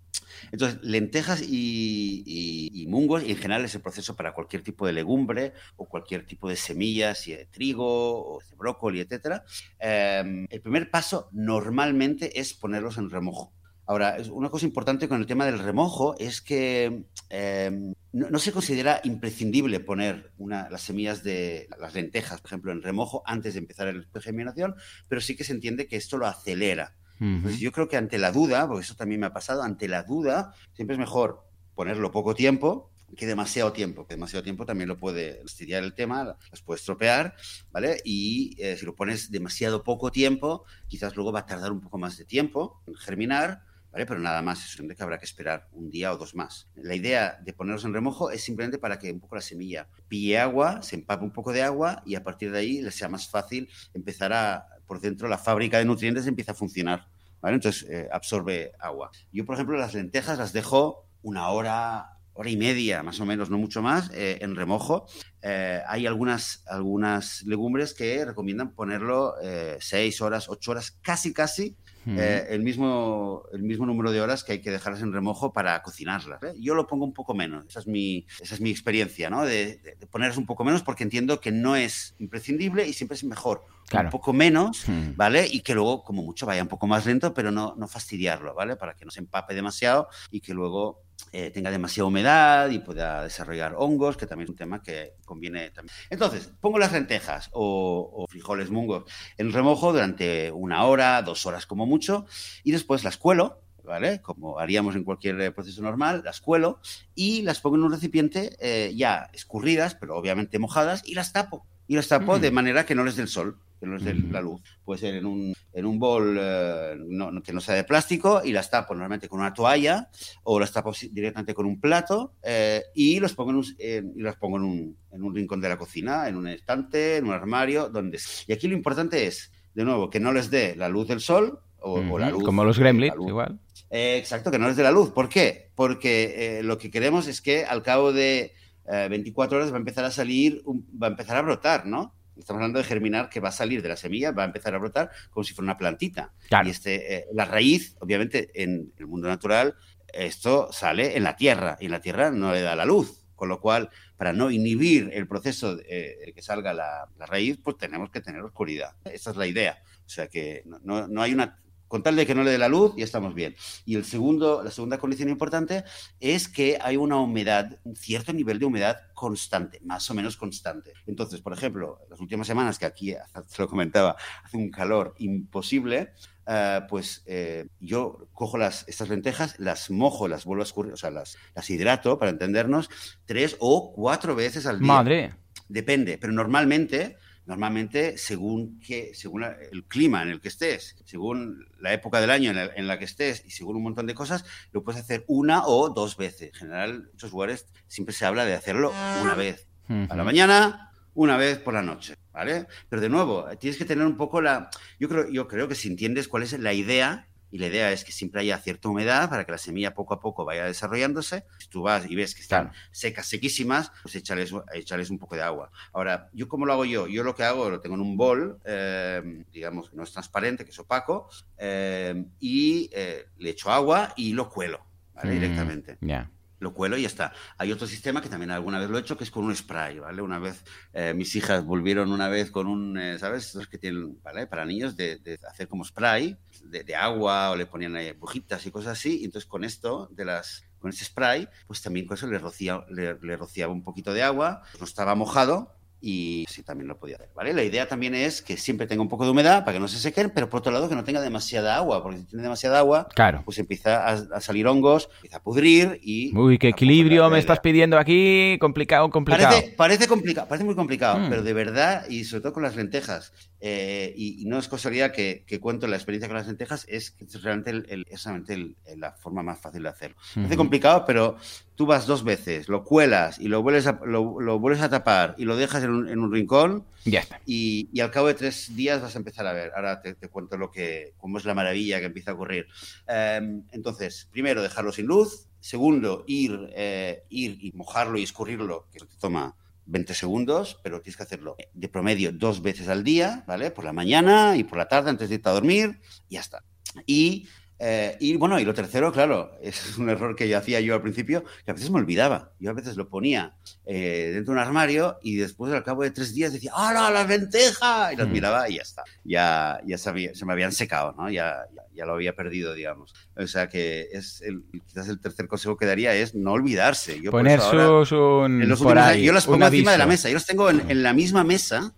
Entonces, lentejas y, y- y mungos, y en general es el proceso para cualquier tipo de legumbre o cualquier tipo de semillas, si de trigo o de brócoli, etcétera. Eh, el primer paso normalmente es ponerlos en remojo. Ahora, una cosa importante con el tema del remojo es que eh, no, no se considera imprescindible poner una- las semillas de las lentejas, por ejemplo, en remojo antes de empezar el germinación, pero sí que se entiende que esto lo acelera. Ujú. Pues yo creo que ante la duda, porque eso también me ha pasado, ante la duda siempre es mejor ponerlo poco tiempo que demasiado tiempo, que demasiado tiempo también lo puede fastidiar el tema, las puede estropear, ¿vale? Y eh, si lo pones demasiado poco tiempo, quizás luego va a tardar un poco más de tiempo en germinar, ¿vale? Pero nada más, es que habrá que esperar un día o dos más. La idea de ponerlos en remojo es simplemente para que un poco la semilla pille agua, se empape un poco de agua y a partir de ahí le sea más fácil empezar a, por dentro, la fábrica de nutrientes empieza a funcionar, ¿vale? Entonces eh, absorbe agua. Yo, por ejemplo, las lentejas las dejo una hora, hora y media, más o menos, no mucho más, eh, en remojo. Eh, hay algunas, algunas legumbres que recomiendan ponerlo eh, seis horas, ocho horas, casi, casi Eh, el, mismo, el mismo número de horas que hay que dejarlas en remojo para cocinarlas. ¿eh? Yo lo pongo un poco menos, esa es mi, esa es mi experiencia, ¿no? De, de, de ponerlas un poco menos porque entiendo que no es imprescindible y siempre es mejor Claro. un poco menos, Hmm. ¿vale? Y que luego, como mucho, vaya un poco más lento, pero no, no fastidiarlo, ¿vale? Para que no se empape demasiado y que luego eh, tenga demasiada humedad y pueda desarrollar hongos, que también es un tema que conviene también. Entonces, pongo las lentejas o, frijoles mungos en remojo durante una hora, dos horas como mucho, y después las cuelo, ¿vale? Como haríamos en cualquier eh, proceso normal, las cuelo y las pongo en un recipiente eh, ya escurridas, pero obviamente mojadas, y las tapo. Y las tapo Mm. de manera que no les dé el sol, que no les dé la luz. Puede ser en un, en un bol eh, no- que no sea de plástico y las tapo normalmente con una toalla o las tapo directamente con un plato eh, y, los pongo en un, en- y las pongo en un, en un rincón de la cocina, en un estante, en un armario, donde... Y aquí lo importante es, de nuevo, que no les dé la luz del sol o, o la luz... Como los gremlins, igual. eh, exacto, que no les dé la luz. ¿Por qué? Porque eh, lo que queremos es que al cabo de eh, 24 horas va a empezar a salir, un- va a empezar a brotar, ¿no? Estamos hablando de germinar que va a salir de la semilla, va a empezar a brotar como si fuera una plantita. Claro. Y este, eh, la raíz, obviamente, en el mundo natural, esto sale en la tierra y en la tierra no le da la luz. Con lo cual, para no inhibir el proceso de eh, que salga la, la raíz, pues tenemos que tener oscuridad. Esa es la idea. O sea que no, no- no hay una. Con tal de que no le dé la luz, ya estamos bien. Y el segundo, la segunda condición importante es que hay una humedad, un cierto nivel de humedad constante, más o menos constante. Entonces, por ejemplo, las últimas semanas que aquí, te lo comentaba, hace un calor imposible, eh, pues eh, yo cojo las, estas lentejas, las mojo, las vuelvo a escurrir, o sea, las, las hidrato, para entendernos, tres o cuatro veces al día. Madre. Depende, pero normalmente, normalmente según que, según el clima en el que estés, según la época del año en la, en la que estés y según un montón de cosas, lo puedes hacer una o dos veces. En general, en muchos lugares siempre se habla de hacerlo una vez. A la mañana, una vez por la noche, ¿vale? Pero de nuevo, tienes que tener un poco la... Yo creo, yo creo que si entiendes cuál es la idea y la idea es que siempre haya cierta humedad para que la semilla poco a poco vaya desarrollándose. Si tú vas y ves que están secas, sequísimas, pues échales, échales, un poco de agua. Ahora, ¿yo cómo lo hago yo? Yo lo que hago, lo tengo en un bol, eh, digamos que no es transparente, que es opaco, eh, y eh, le echo agua y lo cuelo mm, directamente. Ya lo cuelo y ya está. Hay otro sistema que también alguna vez lo he hecho, que es con un spray, ¿vale? Una vez eh, mis hijas volvieron una vez con un, eh, ¿sabes? Estos que tienen, ¿vale? Para niños de, hacer como spray de, agua o le ponían eh, bujitas y cosas así. Y entonces con esto, de las, con ese spray, pues también con eso le, rocía, le, le rociaba un poquito de agua, no estaba mojado y sí también lo podía hacer, ¿vale? La idea también es que siempre tenga un poco de humedad para que no se sequen, pero por otro lado que no tenga demasiada agua, porque si tiene demasiada agua, claro. pues empieza a, salir hongos, empieza a pudrir y... Uy, qué equilibrio me estás pidiendo aquí, complicado, complicado. Parece, parece complicado, parece muy complicado, mm. pero de verdad, y sobre todo con las lentejas, eh, y, no es casualidad que, que, cuento la experiencia con las lentejas, es que es realmente, el, la forma más fácil de hacerlo. Parece complicado, pero tú vas dos veces, lo cuelas y lo vuelves a, lo, vuelves a tapar y lo dejas en un, en un rincón. Ya está. Y, y, al cabo de tres días vas a empezar a ver. Ahora te, cuento lo que, cómo es la maravilla que empieza a ocurrir. Em, entonces, primero, dejarlo sin luz. Segundo, ir, eh, ir y mojarlo y escurrirlo, que te toma 20 segundos, pero tienes que hacerlo de promedio dos veces al día, ¿vale? Por la mañana y por la tarde antes de irte a dormir, y ya está. Y eh, y bueno, y lo tercero, claro, es un error que yo hacía yo al principio, que a veces me olvidaba. Yo a veces lo ponía eh, dentro de un armario y después, al cabo de tres días, decía, ¡Hala, la lenteja! Y las mm. miraba y ya está. Ya, ya se me habían secado, ¿no? Ya, ya, lo había perdido, digamos. O sea que es el, quizás el tercer consejo que daría es no olvidarse. Yo Poner sus un... yo las pongo encima de la mesa. Yo las tengo en, en la misma mesa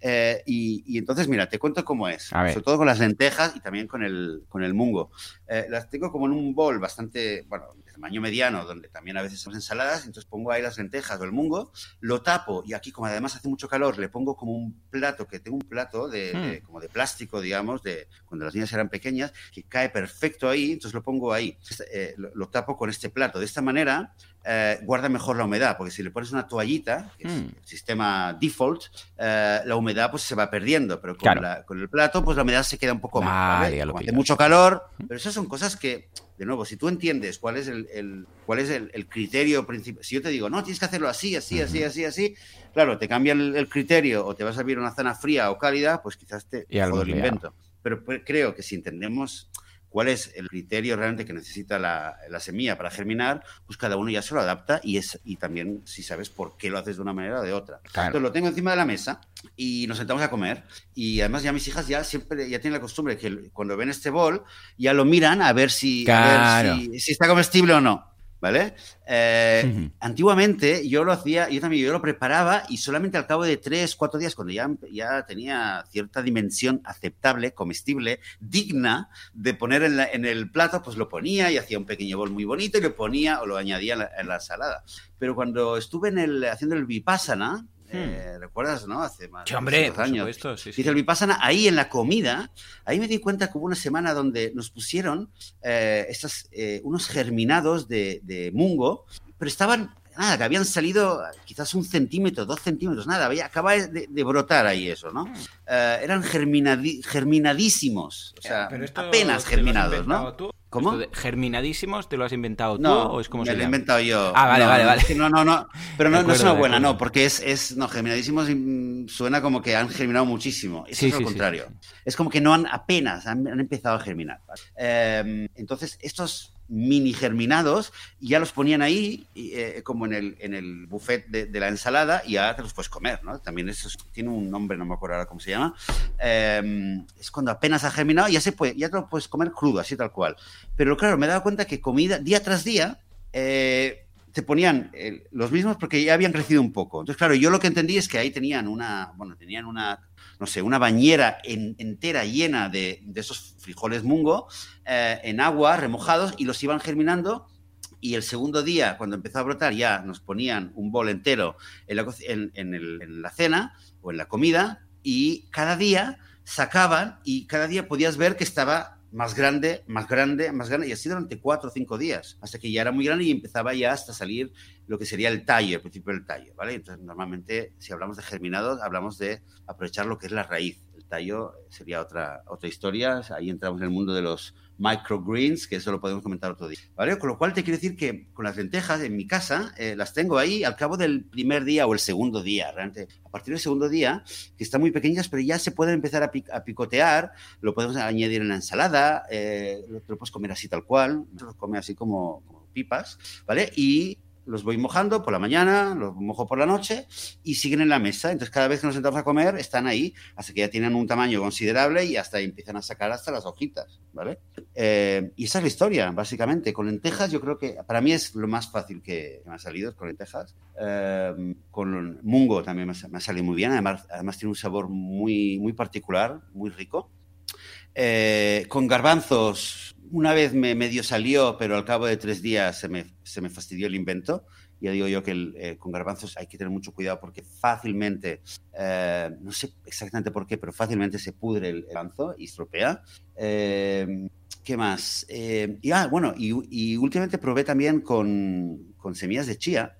eh, y, entonces, mira, te cuento cómo es. Sobre todo con las lentejas y también con el, con el mungo. Eh, las tengo como en un bol bastante, bueno, de tamaño mediano, donde también a veces son ensaladas. Entonces pongo ahí las lentejas o el mungo, lo tapo y aquí, como además hace mucho calor, le pongo como un plato, que tengo un plato de, hmm. como de plástico, digamos, de cuando las niñas eran pequeñas, que cae perfecto ahí. Entonces lo pongo ahí. Eh, lo tapo con este plato. De esta manera eh, guarda mejor la humedad, porque si le pones una toallita, que es hmm. el sistema default, eh, la humedad pues se va perdiendo, pero con, el plato pues la humedad se queda un poco más. Hace mucho calor, pero esas son cosas que, de nuevo, si tú entiendes cuál es el, cuál es el, criterio principal, si yo te digo, no, tienes que hacerlo así, así, así, así, así, claro, te cambia el, criterio o te vas a vivir una zona fría o cálida, pues quizás te jodo el invento. Pero pues, creo que si entendemos cuál es el criterio realmente que necesita la, semilla para germinar, pues cada uno ya se lo adapta y, es, y también si sabes por qué lo haces de una manera o de otra. Entonces lo tengo encima de la mesa y nos sentamos a comer y además ya mis hijas ya siempre ya tienen la costumbre que cuando ven este bol ya lo miran a ver si, a ver si está comestible o no. ¿Vale? Eh, antiguamente yo lo hacía, yo también yo lo preparaba y solamente al cabo de tres, cuatro días, cuando ya, ya tenía cierta dimensión aceptable, comestible, digna de poner en, el plato, pues lo ponía y hacía un pequeño bol muy bonito y lo ponía o lo añadía en la, en la salada. Pero cuando estuve en el, haciendo el vipassana. Eh, ¿Recuerdas, no? Hace más de años. sí, Dice el Vipassana, ahí en la comida, ahí me di cuenta que hubo una semana donde nos pusieron eh, eh, unos germinados de, mungo, pero estaban nada, que habían salido quizás un centímetro, dos centímetros, nada, había, acaba de, brotar ahí eso, ¿no? Hmm. eran germinadísimos, o sea, apenas germinados, ¿no? ¿Cómo? germinadísimos, ¿te lo has inventado tú o es como me lo he inventado yo. Ah, vale, vale, vale. No, no, no. Pero no, es una buena, no, porque es, es. No, germinadísimos suena como que han germinado muchísimo. Eso es lo contrario. Es como que no han apenas, han, empezado a germinar. Em, entonces, estos mini germinados y ya los ponían ahí eh, como en el, en el buffet de, la ensalada y ahora te los puedes comer, ¿no? También eso tiene un nombre, no me acuerdo ahora cómo se llama. Em, es cuando apenas ha germinado y ya, se puede, ya te lo puedes comer crudo, así tal cual. Pero claro, me he dado cuenta que comida día tras día... Eh, te ponían eh, los mismos porque ya habían crecido un poco. Entonces, claro, yo lo que entendí es que ahí tenían una, bueno, tenían una no sé, una bañera entera llena de, esos frijoles mungo eh, en agua, remojados, y los iban germinando. Y el segundo día, cuando empezó a brotar, ya nos ponían un bol entero en la, en la cena o en la comida, y cada día sacaban y cada día podías ver que estaba más grande, más grande, más grande, y así durante cuatro o cinco días, hasta que ya era muy grande y empezaba ya hasta salir lo que sería el tallo, el principio del tallo, ¿vale? Entonces, normalmente, si hablamos de germinados, hablamos de aprovechar lo que es la raíz. El tallo sería otra, otra historia, ahí entramos en el mundo de los microgreens, que eso lo podemos comentar otro día. ¿vale? Con lo cual te quiero decir que con las lentejas en mi casa eh, las tengo ahí al cabo del primer día o el segundo día. Realmente, a partir del segundo día, que están muy pequeñas, pero ya se pueden empezar a, picotear, lo podemos añadir en la ensalada, eh, lo, puedes comer así tal cual, lo come así como, como pipas, ¿vale? Y los voy mojando por la mañana, los mojo por la noche y siguen en la mesa. Entonces, cada vez que nos sentamos a comer, están ahí, hasta que ya tienen un tamaño considerable y hasta empiezan a sacar hasta las hojitas, ¿vale? Eh, y esa es la historia, básicamente. Con lentejas, yo creo que para mí es lo más fácil que, me ha salido, con lentejas. Eh, con mungo también me, ha salido muy bien, además, además tiene un sabor muy, muy particular, muy rico. Eh, con garbanzos, una vez me medio salió, pero al cabo de tres días se me, se me fastidió el invento. Ya digo yo que eh, con garbanzos hay que tener mucho cuidado porque fácilmente, eh, no sé exactamente por qué, pero fácilmente se pudre el garbanzo y estropea. ¿Qué más? y, ah, bueno, y, y, últimamente probé también con, con semillas de chía.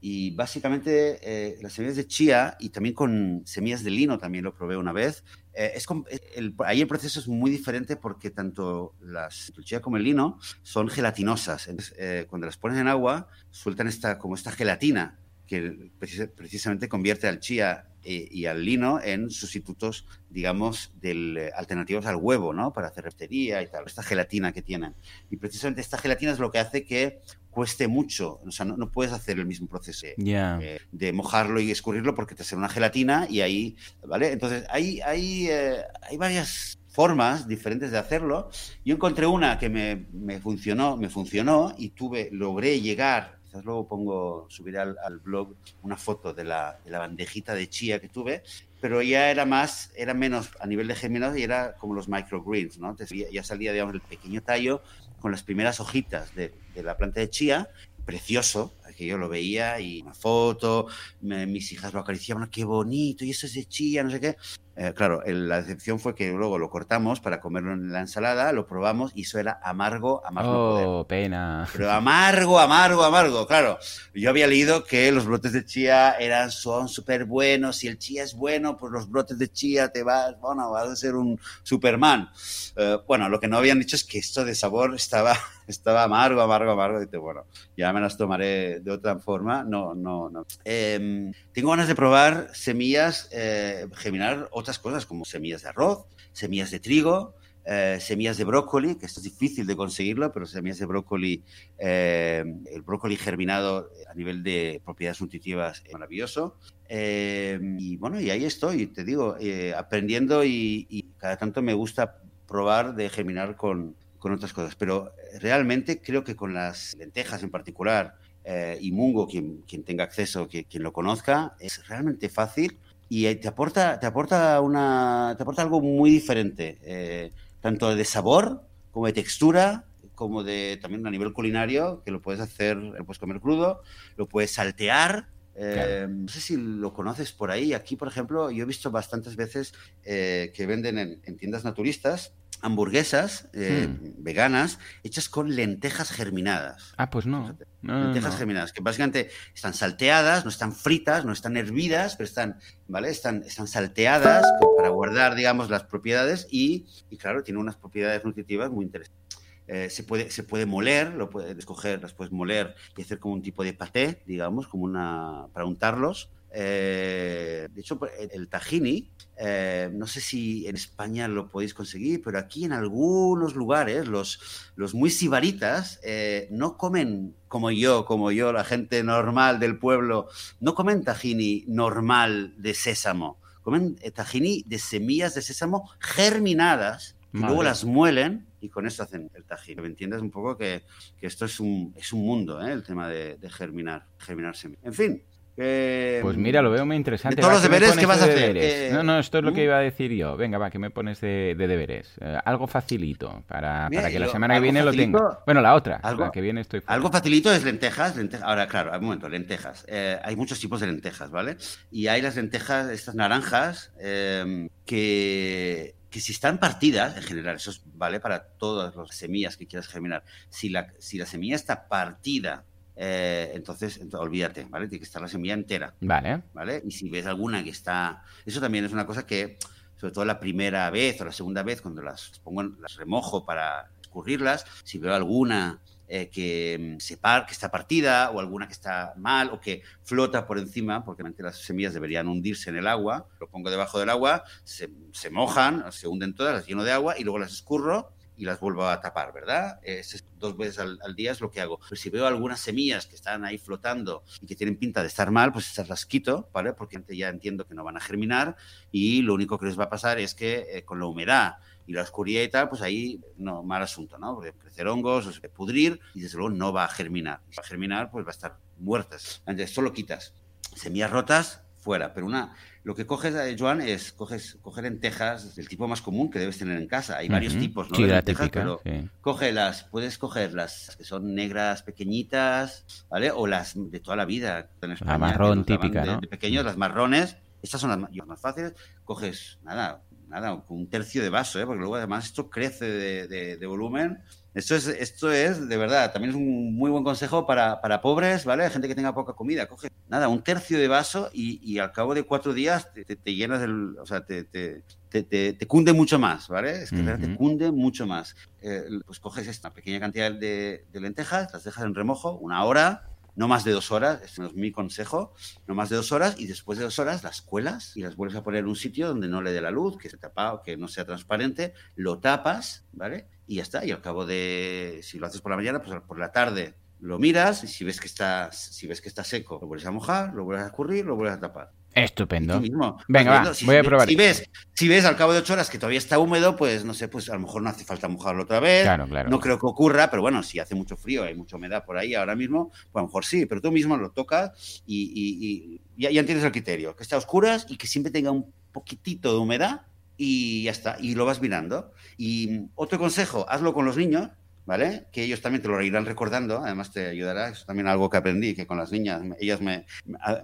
Y básicamente las semillas de chía y también con semillas de lino también lo probé una vez. Eh, es, eh, ahí el proceso es muy diferente porque tanto las chía como el lino son gelatinosas. Eh, cuando las pones en agua, sueltan esta, como esta gelatina que precisamente convierte al chía y al lino en sustitutos, digamos, del, alternativos al huevo, ¿no? Para hacer reptería y tal. Esta gelatina que tienen. Y precisamente esta gelatina es lo que hace que cueste mucho. O sea, no, puedes hacer el mismo proceso eh, de mojarlo y escurrirlo porque te hace una gelatina y ahí, ¿vale? Entonces, hay, hay, eh, hay varias formas diferentes de hacerlo. Yo encontré una que me, me, funcionó, me funcionó y tuve, logré llegar, quizás luego pongo, subiré al, blog una foto de la, de la, bandejita de chía que tuve, pero ya era más, era menos a nivel de germinados y era como los microgreens, ¿no? Entonces, ya salía, digamos, el pequeño tallo con las primeras hojitas de, la planta de chía, precioso, que yo lo veía y una foto, mis hijas lo acariciaban, qué bonito, y eso es de chía, no sé qué. Eh, claro, la decepción fue que luego lo cortamos para comerlo en la ensalada, lo probamos y eso era amargo, amargo. Oh, pena. Pero amargo, amargo, amargo. Claro, yo había leído que los brotes de chía eran, son súper buenos. Si el chía es bueno, pues los brotes de chía te vas, bueno, vas a ser un Superman. Eh, bueno, lo que no habían dicho es que esto de sabor estaba, estaba amargo, amargo, amargo. Y bueno, ya me las tomaré de otra forma. No, no, no. Em, tengo ganas de probar semillas, eh, germinar otras cosas como semillas de arroz, semillas de trigo, eh, semillas de brócoli, que esto es difícil de conseguirlo, pero semillas de brócoli, eh, el brócoli germinado a nivel de propiedades nutritivas es maravilloso. y bueno, y ahí estoy, te digo, aprendiendo y, cada tanto me gusta probar de germinar con, con otras cosas, pero realmente creo que con las lentejas en particular, eh, y Mungo, quien, quien tenga acceso, quien, quien, lo conozca, es realmente fácil y te aporta, te aporta, una, te aporta algo muy diferente, eh, tanto de sabor como de textura, como de también a nivel culinario, que lo puedes hacer, lo puedes comer crudo, lo puedes saltear. Eh, no sé si lo conoces por ahí. Aquí, por ejemplo, yo he visto bastantes veces que venden en, en tiendas naturistas hamburguesas eh, hmm. veganas hechas con lentejas germinadas. Ah, pues no. lentejas germinadas, que básicamente están salteadas, no están fritas, no están hervidas, pero están, ¿vale? Están, están salteadas para guardar, digamos, las propiedades y, y claro, tiene unas propiedades nutritivas muy interesantes. Eh, se, puede, se puede moler, lo puedes escoger, las puedes moler y hacer como un tipo de paté, digamos, como una para untarlos. Eh, de hecho, el tahini, eh, no sé si en España lo podéis conseguir, pero aquí en algunos lugares los, los muy sibaritas eh, no comen como yo, como yo, la gente normal del pueblo, no comen tahini normal de sésamo, comen tahini de semillas de sésamo germinadas y luego las muelen y con eso hacen el tahini. ¿Me entiendes un poco que, que esto es un, es un mundo, el tema de, de germinar, germinar semillas? En fin, pues mira, lo veo muy interesante. todos los deberes, ¿qué vas a hacer? No, no, esto es lo que ¿Mm? iba a decir yo. Venga, va, ¿qué me pones de, deberes? Eh, algo facilito para, que la semana que viene lo tenga. Bueno, la otra, algo, que viene estoy... Algo facilito es lentejas. Ahora, claro, un momento, lentejas. Eh, hay muchos tipos de lentejas, ¿vale? Y hay las lentejas, estas naranjas, em, que que si están partidas, en general, eso vale para todas las semillas que quieras germinar. Si la, si la semilla está partida eh, entonces, olvídate, ¿vale? Tiene que estar la semilla entera. Vale. ¿Vale? Y si ves alguna que está... Eso también es una cosa que sobre todo la primera vez o la segunda vez, cuando las pongo, las remojo para escurrirlas, si veo alguna eh, que, mm, se par, que está partida o alguna que está mal o que flota por encima, porque las semillas deberían hundirse en el agua, lo pongo debajo del agua, se, se mojan, se hunden todas, las lleno de agua y luego las escurro y las vuelvo a tapar, ¿verdad? Es, dos veces al, día es lo que hago. Pero si veo algunas semillas que están ahí flotando y que tienen pinta de estar mal, pues esas las quito, ¿vale? Porque ya entiendo que no van a germinar y lo único que les va a pasar es que eh, con la humedad y la oscuridad y tal, pues ahí no, mal asunto, ¿no? Porque crecer hongos, o se pudrir y desde luego no va a germinar. Si va a germinar, pues va a estar muertas. Entonces, solo quitas semillas rotas fuera, pero una lo que coges, eh, Joan, es coges, coger lentejas del tipo más común que debes tener en casa. Hay varios tipos, ¿no? Sí, de la lentejas, típica, pero sí. cógelas, puedes coger las que son negras pequeñitas, ¿vale? O las de toda la vida. En España, marrón nos daban típica, de, ¿no? de pequeños, las marrones. Estas son las más, las más fáciles. Coges, nada, nada, un tercio de vaso, ¿eh? Porque luego además esto crece de, de- de volumen. Esto es, esto es, de verdad, también es un muy buen consejo para, para pobres, ¿vale? Gente que tenga poca comida. Coge, nada, un tercio de vaso y, y al cabo de cuatro días te, te- te llenas del... O sea, te, te, te, te- te cunde mucho más, ¿vale? Es que te cunde mucho más. Eh, pues coges esta pequeña cantidad de, de lentejas, las dejas en remojo una hora, no más de dos horas, este es mi consejo, no más de dos horas, y después de dos horas las cuelas y las vuelves a poner en un sitio donde no le dé la luz, que esté tapado, que no sea transparente, lo tapas, ¿vale? Y ya está, y al cabo de, si lo haces por la mañana, pues por la tarde lo miras, y si ves que está, si ves que está seco, lo vuelves a mojar, lo vuelves a escurrir, lo vuelves a tapar. Estupendo. Mismo. Venga, va, si- voy a probar. Si ves, si ves al cabo de ocho horas que todavía está húmedo, pues no sé, pues a lo mejor no hace falta mojarlo otra vez. Claro, claro. No creo que ocurra, pero bueno, si hace mucho frío, hay mucha humedad por ahí ahora mismo, pues a lo mejor sí, pero tú mismo lo tocas y, y- y ya, entiendes el criterio, que está a oscuras y que siempre tenga un poquitito de humedad y ya está, y lo vas mirando. Y otro consejo, hazlo con los niños, ¿vale? Que ellos también te lo irán recordando, además te ayudará, es también algo que aprendí, que con las niñas, ellas me,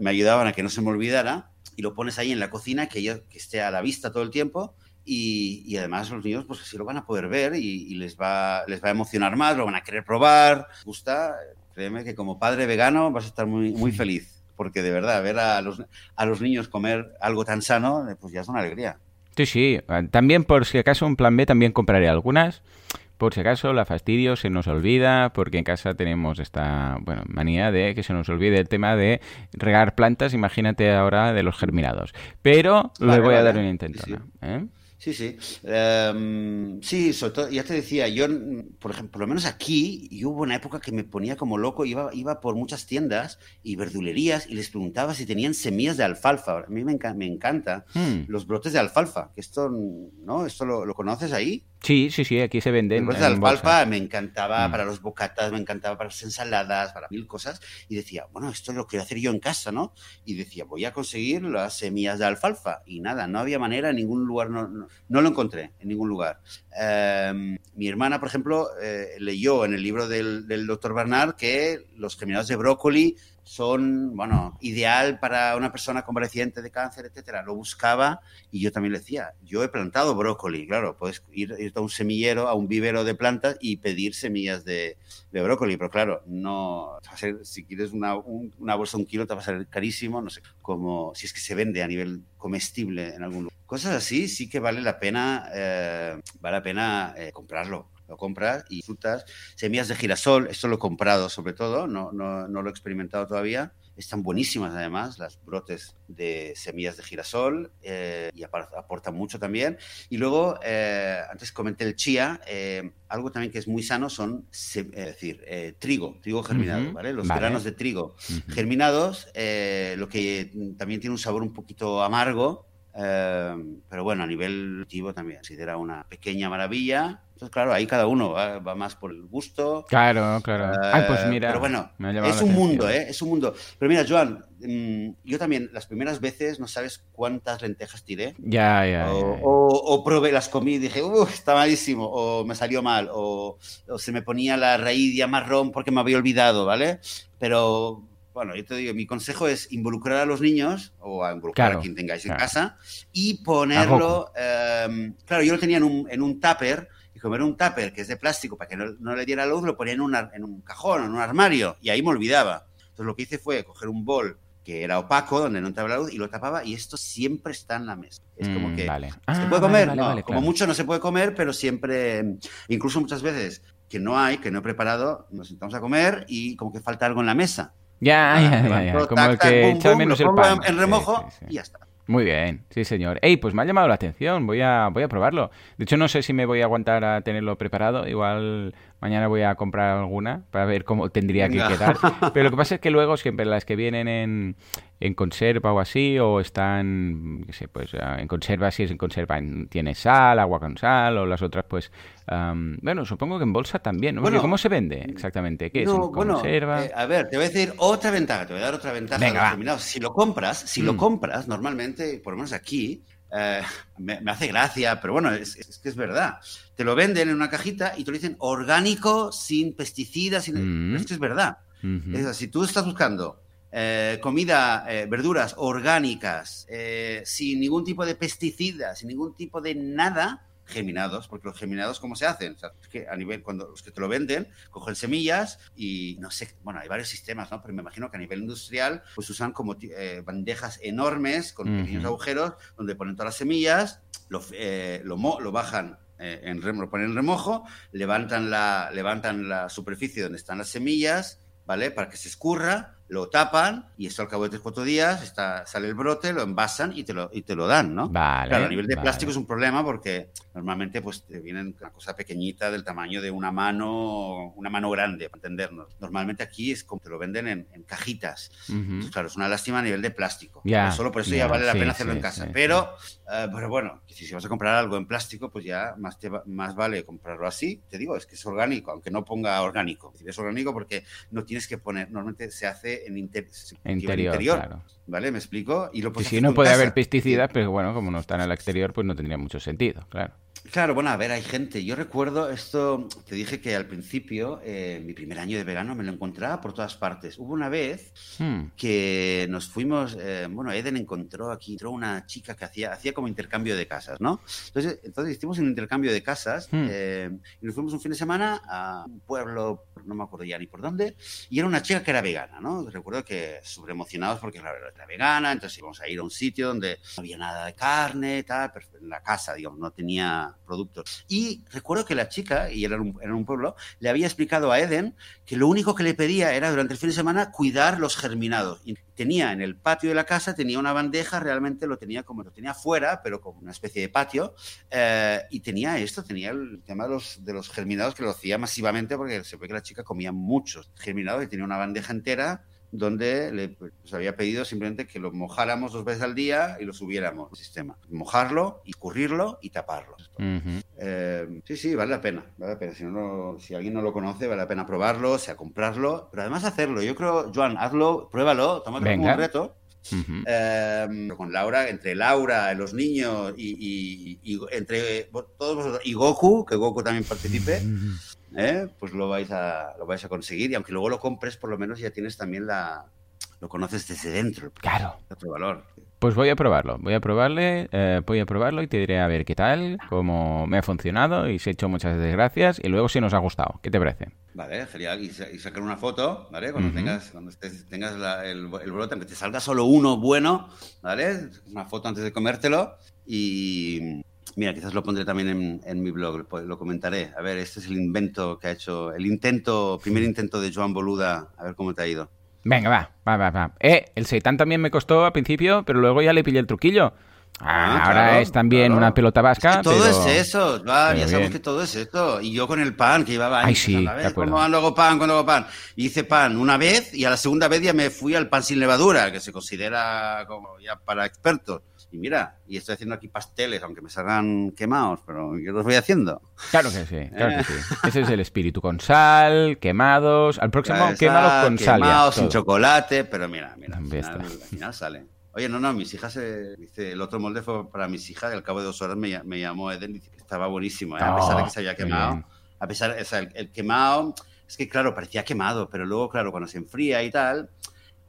me ayudaban a que no se me olvidara, y lo pones ahí en la cocina, que, ellos- que esté a la vista todo el tiempo, y, y además los niños pues así lo van a poder ver y, y les, va, les va a emocionar más, lo van a querer probar, gusta, créeme que como padre vegano vas a estar muy, muy feliz, porque de verdad ver a los, a los niños comer algo tan sano, eh, pues ya es una alegría. Sí, sí. También, por si acaso, en plan B también compraré algunas. Por si acaso la fastidio, se nos olvida, porque en casa tenemos esta bueno, manía de que se nos olvide el tema de regar plantas, imagínate ahora de los germinados. Pero le voy a vale. dar una intentona. Sí, ¿eh? Sí, sí. Em, sí, sobre todo, ya te decía, yo, por ejemplo, por lo menos aquí, yo hubo una época que me ponía como loco, iba, iba por muchas tiendas y verdulerías y les preguntaba si tenían semillas de alfalfa. A mí me, enca- me encanta Hmm. los brotes de alfalfa, que esto, ¿no? ¿Esto lo, lo conoces ahí? Sí, sí, sí, aquí se venden. Bolsa. alfalfa me encantaba Mm. para los bocatas, me encantaba para las ensaladas, para mil cosas. Y decía, bueno, esto lo quiero hacer yo en casa, ¿no? Y decía, voy a conseguir las semillas de alfalfa. Y nada, no había manera, en ningún lugar, no, no, no lo encontré, en ningún lugar. Eh, mi hermana, por ejemplo, eh, leyó en el libro del, del doctor Bernard que los germinados de brócoli son, bueno, ideal para una persona convaleciente de cáncer, etcétera. Lo buscaba y yo también le decía, yo he plantado brócoli, claro, puedes ir, irte a un semillero, a un vivero de plantas y pedir semillas de, brócoli, pero claro, no, va a ser- si quieres una, un- una bolsa de un kilo te va a salir carísimo, no sé, como si es que se vende a nivel comestible en algún lugar. Cosas así sí que vale la pena, eh, vale la pena eh, comprarlo. Lo compras y disfrutas. Semillas de girasol, esto lo he comprado sobre todo, no, no, no lo he experimentado todavía. Están buenísimas además las brotes de semillas de girasol eh, y aportan mucho también. Y luego, eh, antes comenté el chía, eh, algo también que es muy sano son, es decir, trigo, trigo germinado. Los vale. granos de trigo germinados, lo que también tiene un sabor un poquito amargo, eh, pero bueno, a nivel nutritivo también considera una pequeña maravilla. Entonces, claro, ahí cada uno va, va más por el gusto. Claro, claro. Ay, pues Eh, mira. Pero bueno, es un mundo, ¿eh? Es un mundo. Pero mira, Joan, mm, yo también las primeras veces no sabes cuántas lentejas tiré. Ya, ya, ya, O, ya. o- o probé, las comí y dije, uff, está malísimo, o me salió mal, o, o se me ponía la raíz ya marrón porque me había olvidado, ¿vale? Pero, bueno, yo te digo, mi consejo es involucrar a los niños, o a involucrar Claro, a quien tengáis claro. en casa, y ponerlo, em, claro, yo lo tenía en un, en un tupper, y como era un tupper que es de plástico para que no, no le diera luz, lo ponía en, una- en un cajón, en un armario, y ahí me olvidaba. Entonces lo que hice fue coger un bol que era opaco, donde no entraba la luz, y lo tapaba, y esto siempre está en la mesa. Es como Mm, que vale. ¿Se Ah, puede vale, comer? vale, no, vale, como claro. mucho no se puede comer, pero siempre, incluso muchas veces que no hay, que no he preparado, nos sentamos a comer y como que falta algo en la mesa. Ya, Ah, ya, ya, levanto, ya. Como tac, el que bum, menos el pan. en- Sí, remojo sí, sí. y ya está. Muy bien, sí, señor. Ey, pues me ha llamado la atención, voy a, voy a probarlo. De hecho, no sé si me voy a aguantar a tenerlo preparado. Igual mañana voy a comprar alguna para ver cómo tendría que quedar. Pero lo que pasa es que luego siempre las que vienen en, en conserva o así, o están, qué sé, pues ah, en conserva, si es en conserva, en- tiene sal, agua con sal, o las otras, pues, am, bueno, supongo que en bolsa también. ¿no? Bueno, ¿Cómo se vende exactamente? ¿Qué es? No, ¿En bueno, conserva? eh, a ver, te voy a decir otra ventaja, te voy a dar otra ventaja. Venga. Si lo compras, si Mm. lo compras, normalmente, por lo menos aquí, eh, me, me hace gracia, pero bueno, es, es que es verdad. Te lo venden en una cajita y te lo dicen orgánico, sin pesticidas, sin... Mm. es que es verdad. Es si tú estás buscando eh, comida, eh, verduras orgánicas, sin ningún tipo de pesticidas, sin ningún tipo de nada, geminados, porque los geminados, ¿cómo se hacen? O sea, es que a nivel, cuando los que te lo venden, cogen semillas y no sé, bueno, hay varios sistemas, ¿no? Pero me imagino que a nivel industrial, pues usan como eh, bandejas enormes con Ujú. pequeños agujeros donde ponen todas las semillas, lo, eh, lo, lo bajan. eh, en remo- lo ponen en remojo, levantan la, levantan la superficie donde están las semillas, ¿vale? Para que se escurra, lo tapan y esto al cabo de 3-4 días está, sale el brote, lo envasan y te lo, y te lo dan, ¿no? Vale. Claro, a nivel de vale. plástico es un problema porque normalmente pues te vienen una cosa pequeñita del tamaño de una mano, una mano grande, para entendernos. Normalmente aquí es como te lo venden en, en cajitas. Ujú. Entonces, claro, es una lástima a nivel de plástico. Pero solo por eso ya, ya vale la sí, pena hacerlo sí, en casa. sí, pero, eh, pero bueno, si, vas a comprar algo en plástico, pues ya más, te va- más vale comprarlo así. Te digo, es que es orgánico, aunque no ponga orgánico. Es orgánico porque no tienes que poner, normalmente se hace en inter- Interior, claro. ¿Vale? ¿Me explico? Y lo Sí, puedes sí, hacer no puede casa. haber pesticidas, pero bueno, como no están en el exterior, pues no tendría mucho sentido, claro. Claro, bueno, a ver, hay gente. Yo recuerdo esto, te dije que al principio, eh, mi primer año de verano, me lo encontraba por todas partes. Hubo una vez Hmm. que nos fuimos, eh, bueno, Eden encontró aquí, entró una chica que hacía, hacía como intercambio de casas, ¿no? Entonces, entonces hicimos un intercambio de casas Hmm. eh, y nos fuimos un fin de semana a un pueblo, no me acuerdo ya ni por dónde, y era una chica que era vegana, ¿no? Recuerdo que súper emocionados porque claro, era vegana, entonces íbamos a ir a un sitio donde no había nada de carne, tal, pero en la casa, digamos, no tenía productos. Y recuerdo que la chica, y era un, era un pueblo, le había explicado a Eden que lo único que le pedía era durante el fin de semana cuidar los germinados. Tenía en el patio de la casa, tenía una bandeja, realmente lo tenía como lo tenía fuera, pero como una especie de patio, eh, y tenía esto, tenía el tema de los, de los germinados que lo hacía masivamente porque se ve que la chica comía muchos germinados y tenía una bandeja entera donde le pues, había pedido simplemente que lo mojáramos dos veces al día y lo subiéramos al sistema. Mojarlo, y escurrirlo y taparlo. Eh, sí, sí, vale la pena. Vale la pena. Si, no lo- si alguien no lo conoce, vale la pena probarlo, o sea, comprarlo, pero además hacerlo. Yo creo, Joan, hazlo, pruébalo, tómalo como un reto. Eh, con Laura, entre Laura, los niños y, y- y entre todos vosotros y Goku, que Goku también participe, ¿eh? pues lo vais, a, lo vais a conseguir. Y aunque luego lo compres, por lo menos ya tienes también la. Lo conoces desde dentro, Claro. otro valor. Pues voy a probarlo, voy a probarle, eh, voy a probarlo y te diré a ver qué tal, cómo me ha funcionado y si he hecho muchas desgracias y luego si nos ha gustado. ¿Qué te parece? Vale, genial. Y, sa- y sacar una foto, ¿vale? Cuando tengas, cuando estés- tengas la- el, el brote, aunque te salga solo uno bueno, ¿vale? Una foto antes de comértelo y... Mira, quizás lo pondré también en, en mi blog, lo comentaré. A ver, este es el invento que ha hecho, el intento, primer intento de Joan Boluda, a ver cómo te ha ido. Venga, va, va, va, va. Eh, el seitán también me costó al principio, pero luego ya le pillé el truquillo. Ah, Ah, ahora claro, es también claro. una pelota vasca. Es que todo pero- es eso, pero ya sabemos bien. que todo es esto. Y yo con el pan, que llevaba Ay, años, sí, pensando, a acuerdo. ¿cómo hago pan? ¿Cuándo hago pan? Hice pan una vez y a la segunda vez ya me fui al pan sin levadura, que se considera como ya para expertos. Y mira, y estoy haciendo aquí pasteles, aunque me salgan quemados, pero yo los voy haciendo. Claro que sí, claro que sí. Ese es el espíritu, con sal, quemados. Al próximo, está, quémalos con sal. quemados, sin todo. chocolate, pero mira, mira, al final, al final sale. Oye, no, no, mis hijas, eh, dice, el otro molde fue para mis hijas y al cabo de dos horas me, ll- me llamó Eden y dice que estaba buenísimo, ¿eh? a pesar de que se había Oh, quemado. bien. A pesar, o sea, el, el quemado, es que claro, parecía quemado, pero luego, claro, cuando se enfría y tal,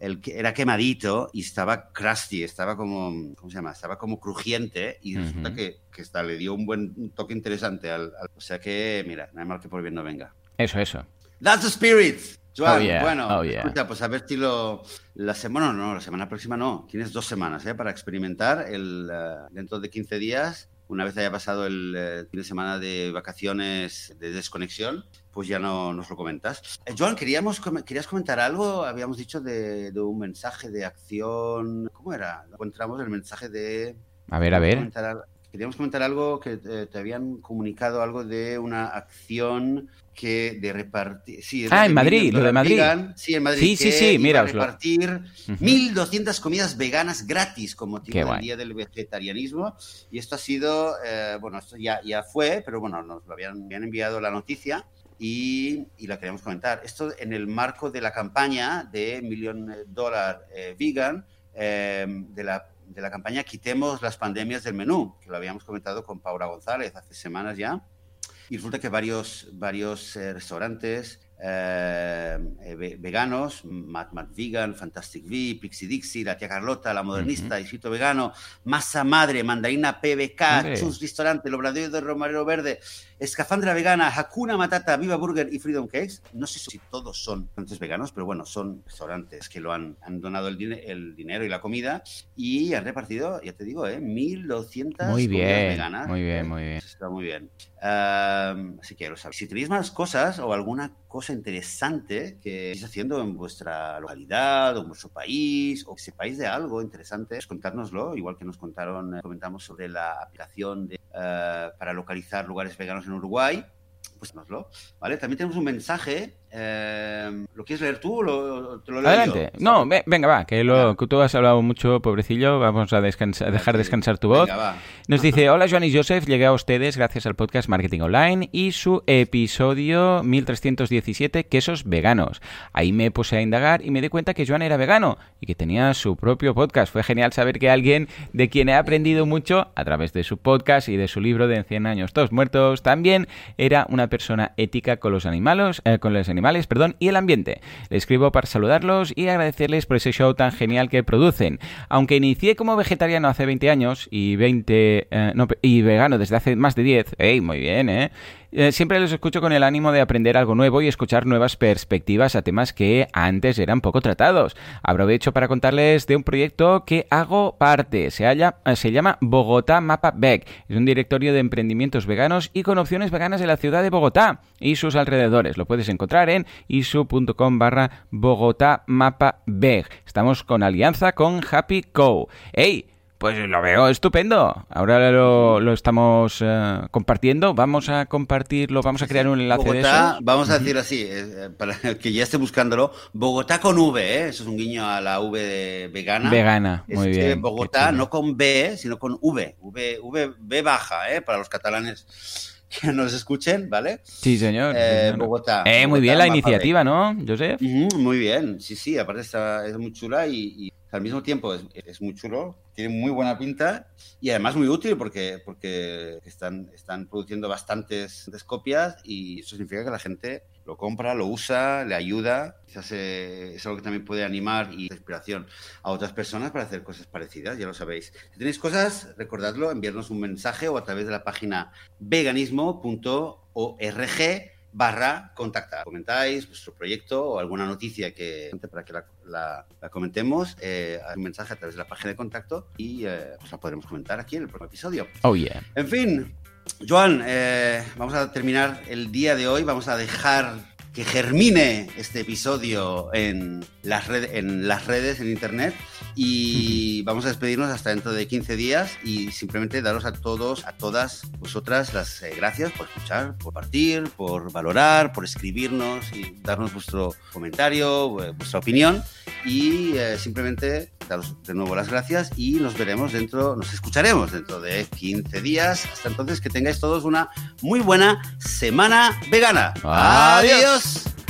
el que era quemadito y estaba crusty, estaba como, ¿cómo se llama? Estaba como crujiente y resulta Ujú. que, que está, le dio un buen un toque interesante al, al- O sea que, mira, nada mal que por bien no venga. Eso, eso. That's the spirit. Joan, Oh, yeah. bueno, Oh, yeah. escucha, pues a ver si lo... La semana, no, la semana próxima no. Tienes dos semanas ¿eh? para experimentar. El, eh, dentro de 15 días, una vez haya pasado el eh, fin de semana de vacaciones de desconexión, pues ya no nos lo comentas. Eh, Joan, queríamos, ¿querías comentar algo? Habíamos dicho de, de un mensaje de acción. ¿Cómo era? Encontramos el mensaje de... A ver, a ver. Comentar Queríamos comentar algo que eh, te habían comunicado algo de una acción que de repartir. Sí, Ah, en Madrid, lo de Madrid. Vegan. Sí, en Madrid. Sí, sí, sí, mira, repartir Ujú. 1.200 comidas veganas gratis con motivo Qué del guay. Día del Vegetarianismo. Y esto ha sido, eh, bueno, esto ya, ya fue, pero bueno, nos lo habían, habían enviado la noticia. Y, y la queríamos comentar. Esto en el marco de la campaña de Million Dollar eh, Vegan, eh, de la de la campaña Quitemos las pandemias del menú, que lo habíamos comentado con Paula González hace semanas ya. Y resulta que varios, varios eh, restaurantes eh, eh, ve- veganos, Mad Mad Vegan, Fantastic V, Pixie Dixie, La Tía Carlota, La Modernista, Distrito Vegano, Masa Madre, Mandarina PBK. Chus Restaurante, El Obrador de Romarero Verde, Escafandra Vegana, Hakuna Matata, Viva Burger y Freedom Cakes. No sé si todos son restaurantes veganos, pero bueno, son restaurantes que lo han, han donado el, dine- el dinero y la comida y han repartido, ya te digo, ¿eh? 1.200 Muy bien, veganas. muy bien, ¿eh? muy bien. Está muy bien. Am, así que lo sabéis. Si tenéis más cosas o alguna cosa interesante que estéis haciendo en vuestra localidad o en vuestro país o que sepáis de algo interesante, pues contárnoslo. Igual que nos contaron, eh, comentamos sobre la aplicación de, eh, para localizar lugares veganos en Uruguay. Pues ¿vale? También tenemos un mensaje. Eh, ¿Lo quieres leer tú o lo- te lo leo Adelante. yo? No, ve- venga, va, que, lo, que tú has hablado mucho, pobrecillo. Vamos a descansar, dejar descansar tu voz. Venga, va. Nos dice, hola Joan y Joseph, llegué a ustedes gracias al podcast Marketing Online y su episodio 1317, quesos veganos. Ahí me puse a indagar y me di cuenta que Joan era vegano y que tenía su propio podcast. Fue genial saber que alguien de quien he aprendido mucho a través de su podcast y de su libro de En 100 años todos muertos, también era una persona ética con los animales, eh, con los animales, perdón, y el ambiente. Le escribo para saludarlos y agradecerles por ese show tan genial que producen. Aunque inicié como vegetariano hace 20 años y 20 eh, no, y vegano desde hace más de 10, ey, muy bien, ¿eh? Eh, Siempre los escucho con el ánimo de aprender algo nuevo y escuchar nuevas perspectivas a temas que antes eran poco tratados. Aprovecho para contarles de un proyecto que hago parte. Se, eh, se llama Bogotá Mapa Veg. Es un directorio de emprendimientos veganos y con opciones veganas de la ciudad de Bogotá y sus alrededores. Lo puedes encontrar en isu.com barra Bogotá Mapa. Estamos con alianza con Happy Co. ¡Ey! Pues lo veo estupendo. Ahora lo, lo estamos eh, compartiendo. Vamos a compartirlo, vamos a crear un enlace de Bogotá, eso. vamos a decir así, eh, para el que ya esté buscándolo, Bogotá con V, ¿eh? eso es un guiño a la V de vegana. Vegana, muy bien. Bogotá no con B, sino con V, V, V, V baja, ¿eh? para los catalanes que nos escuchen, ¿vale? Sí, señor. Eh, señor. Bogotá. Eh, muy Bogotá, bien la iniciativa, ¿no, Joseph? Ujú, muy bien, sí, sí, aparte está, es muy chula y, y al mismo tiempo es, es muy chulo, tiene muy buena pinta y además muy útil porque, porque están, están produciendo bastantes, copias y eso significa que la gente lo compra, lo usa, le ayuda. Quizás eh, es algo que también puede animar y inspiración a otras personas para hacer cosas parecidas, ya lo sabéis. Si tenéis cosas, recordadlo, enviarnos un mensaje o a través de la página veganismo.org barra contactar. Comentáis vuestro proyecto o alguna noticia que para que la, la- la comentemos, eh, un mensaje a través de la página de contacto y eh, pues la podremos comentar aquí en el próximo episodio. Oh, yeah. En fin, Joan, eh, vamos a terminar el día de hoy. Vamos a dejar que germine este episodio en las, red- en las redes, en internet. Y vamos a despedirnos hasta dentro de 15 días y simplemente daros a todos, a todas vosotras las eh, gracias por escuchar, por compartir, por valorar, por escribirnos y darnos vuestro comentario, eh, vuestra opinión. Y eh, simplemente daros de nuevo las gracias y nos veremos dentro, nos escucharemos dentro de 15 días. Hasta entonces, que tengáis todos una muy buena semana vegana. Adiós. us.